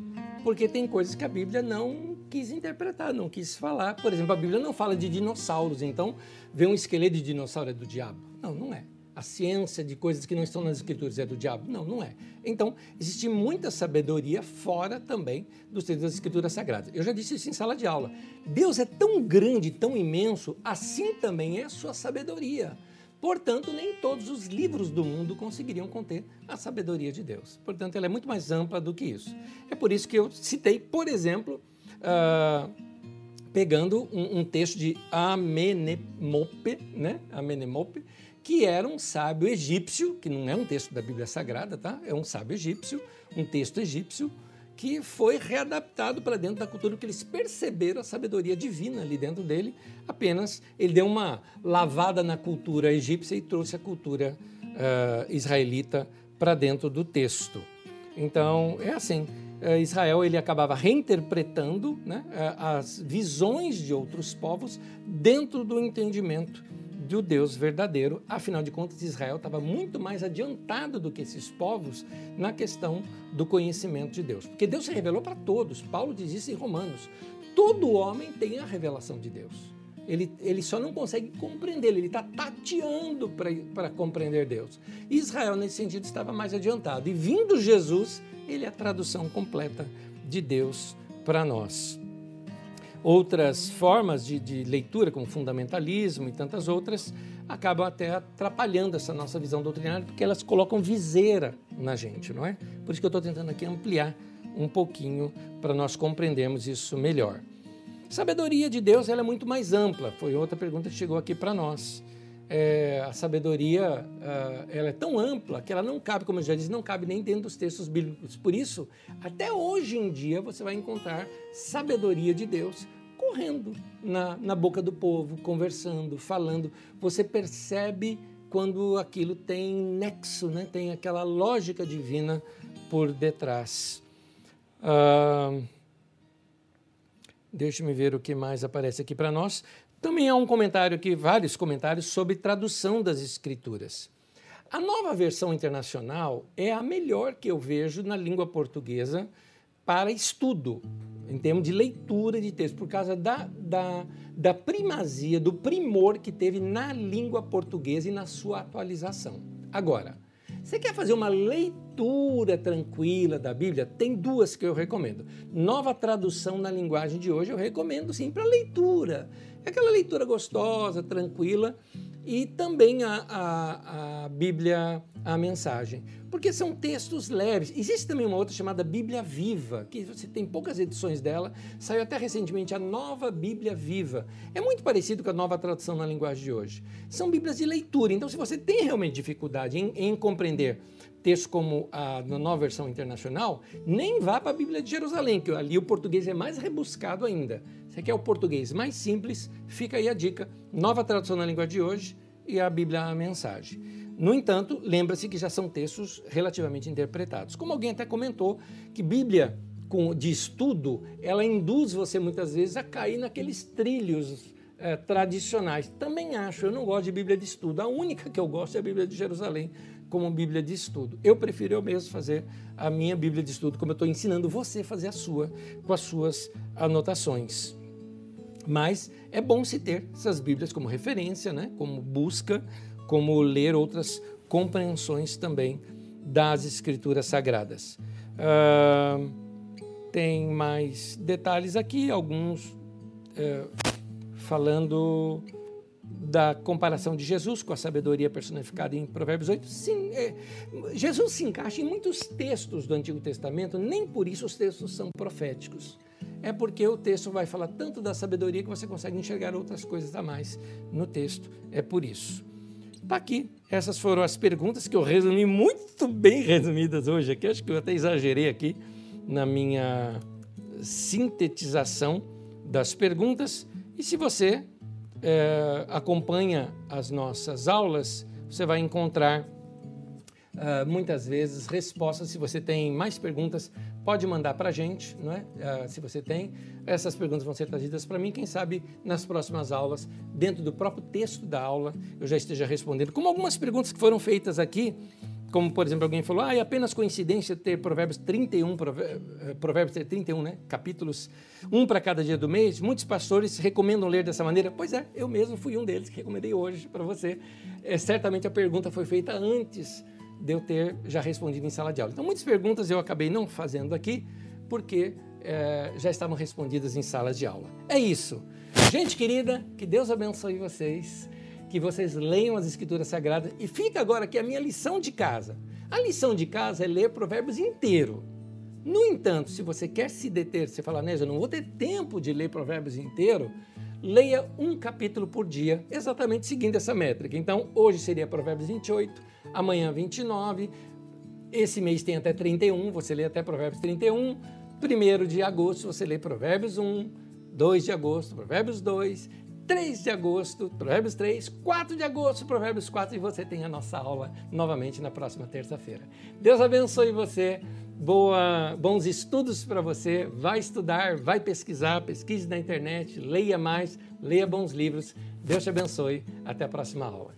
Porque tem coisas que a Bíblia não quis interpretar, não quis falar. Por exemplo, a Bíblia não fala de dinossauros, então ver um esqueleto de dinossauro é do diabo. Não, não é a ciência de coisas que não estão nas escrituras é do diabo. Não, não é. Então, existe muita sabedoria fora também dos textos das escrituras sagradas. Eu já disse isso em sala de aula. Deus é tão grande, tão imenso, assim também é a sua sabedoria. Portanto, nem todos os livros do mundo conseguiriam conter a sabedoria de Deus. Portanto, ela é muito mais ampla do que isso. É por isso que eu citei, por exemplo, uh, pegando um, um, texto de Amenemope, né? Amenemope, que era um sábio egípcio, que não é um texto da Bíblia Sagrada, tá? É um sábio egípcio, um texto egípcio que foi readaptado para dentro da cultura, porque eles perceberam a sabedoria divina ali dentro dele. Apenas ele deu uma lavada na cultura egípcia e trouxe a cultura uh, israelita para dentro do texto. Então é assim. Uh, Israel ele acabava reinterpretando né, uh, as visões de outros povos dentro do entendimento do Deus verdadeiro. Afinal de contas, Israel estava muito mais adiantado do que esses povos na questão do conhecimento de Deus. Porque Deus se revelou para todos. Paulo diz isso em Romanos. Todo homem tem a revelação de Deus. Ele, ele só não consegue compreender, ele está tateando para compreender Deus. Israel, nesse sentido, estava mais adiantado. E vindo Jesus, ele é a tradução completa de Deus para nós. Outras formas de, de, leitura, como fundamentalismo e tantas outras, acabam até atrapalhando essa nossa visão doutrinária, porque elas colocam viseira na gente, não é? Por isso que eu estou tentando aqui ampliar um pouquinho para nós compreendermos isso melhor. Sabedoria de Deus ela é muito mais ampla. Foi outra pergunta que chegou aqui para nós. É, a sabedoria uh, ela é tão ampla que ela não cabe, como eu já disse, não cabe nem dentro dos textos bíblicos. Por isso, até hoje em dia você vai encontrar sabedoria de Deus correndo na, na boca do povo, conversando, falando. Você percebe quando aquilo tem nexo, né? tem aquela lógica divina por detrás. Uh, Deixe-me ver o que mais aparece aqui para nós. Também há um comentário aqui, vários comentários sobre tradução das escrituras. A nova versão internacional é a melhor que eu vejo na língua portuguesa para estudo, em termos de leitura de texto, por causa da, da, da primazia, do primor que teve na língua portuguesa e na sua atualização. Agora, você quer fazer uma leitura tranquila da Bíblia? Tem duas que eu recomendo. Nova tradução na linguagem de hoje eu recomendo sim para leitura. É aquela leitura gostosa, tranquila e também a, a, a, Bíblia, a mensagem. Porque são textos leves. Existe também uma outra chamada Bíblia Viva, que você tem poucas edições dela, saiu até recentemente a nova Bíblia Viva. É muito parecido com a nova tradução na linguagem de hoje. São Bíblias de leitura, então se você tem realmente dificuldade em, em compreender textos como a na nova versão internacional, nem vá para a Bíblia de Jerusalém, que ali o português é mais rebuscado ainda. Você quer o português mais simples? Fica aí a dica. Nova tradução na língua de hoje e a Bíblia a mensagem. No entanto, lembra-se que já são textos relativamente interpretados. Como alguém até comentou, que Bíblia de estudo, ela induz você muitas vezes a cair naqueles trilhos é, tradicionais. Também acho, eu não gosto de Bíblia de estudo. A única que eu gosto é a Bíblia de Jerusalém como Bíblia de estudo. Eu prefiro eu mesmo fazer a minha Bíblia de estudo, como eu estou ensinando você a fazer a sua, com as suas anotações. Mas é bom se ter essas Bíblias como referência, né? como busca, como ler outras compreensões também das Escrituras Sagradas. Uh, tem mais detalhes aqui, alguns uh, falando da comparação de Jesus com a sabedoria personificada em Provérbios 8. Sim, é, Jesus se encaixa em muitos textos do Antigo Testamento, nem por isso os textos são proféticos é porque o texto vai falar tanto da sabedoria que você consegue enxergar outras coisas a mais no texto. É por isso. Está aqui. Essas foram as perguntas que eu resumi muito bem resumidas hoje aqui. Acho que eu até exagerei aqui na minha sintetização das perguntas. E se você é, acompanha as nossas aulas, você vai encontrar uh, muitas vezes respostas. Se você tem mais perguntas, pode mandar para a gente, não é? Uh, se você tem. Essas perguntas vão ser trazidas para mim, quem sabe nas próximas aulas, dentro do próprio texto da aula, eu já esteja respondendo. Como algumas perguntas que foram feitas aqui, como por exemplo, alguém falou, ah, é apenas coincidência ter Provérbios 31, eh, Provérbios ter 31, né? Capítulos, um para cada dia do mês. Muitos pastores recomendam ler dessa maneira. Pois é, eu mesmo fui um deles que recomendei hoje para você. É, certamente a pergunta foi feita antes de eu ter já respondido em sala de aula. Então, muitas perguntas eu acabei não fazendo aqui, porque é, já estavam respondidas em salas de aula. É isso. Gente querida, que Deus abençoe vocês, que vocês leiam as Escrituras Sagradas. E fica agora aqui a minha lição de casa. A lição de casa é ler Provérbios inteiro. No entanto, se você quer se deter, você fala, né, eu não vou ter tempo de ler Provérbios inteiro, leia um capítulo por dia, exatamente seguindo essa métrica. Então, hoje seria Provérbios 28, amanhã 29, esse mês tem até 31, você lê até Provérbios 31, 1 de agosto você lê Provérbios 1, 2 de agosto, Provérbios 2, 3 de agosto, Provérbios 3, 4 de agosto, Provérbios 4 e você tem a nossa aula novamente na próxima terça-feira. Deus abençoe você boa, bons estudos para você. Vai estudar, vai pesquisar, pesquise na internet, leia mais, leia bons livros. Deus te abençoe. Até a próxima aula.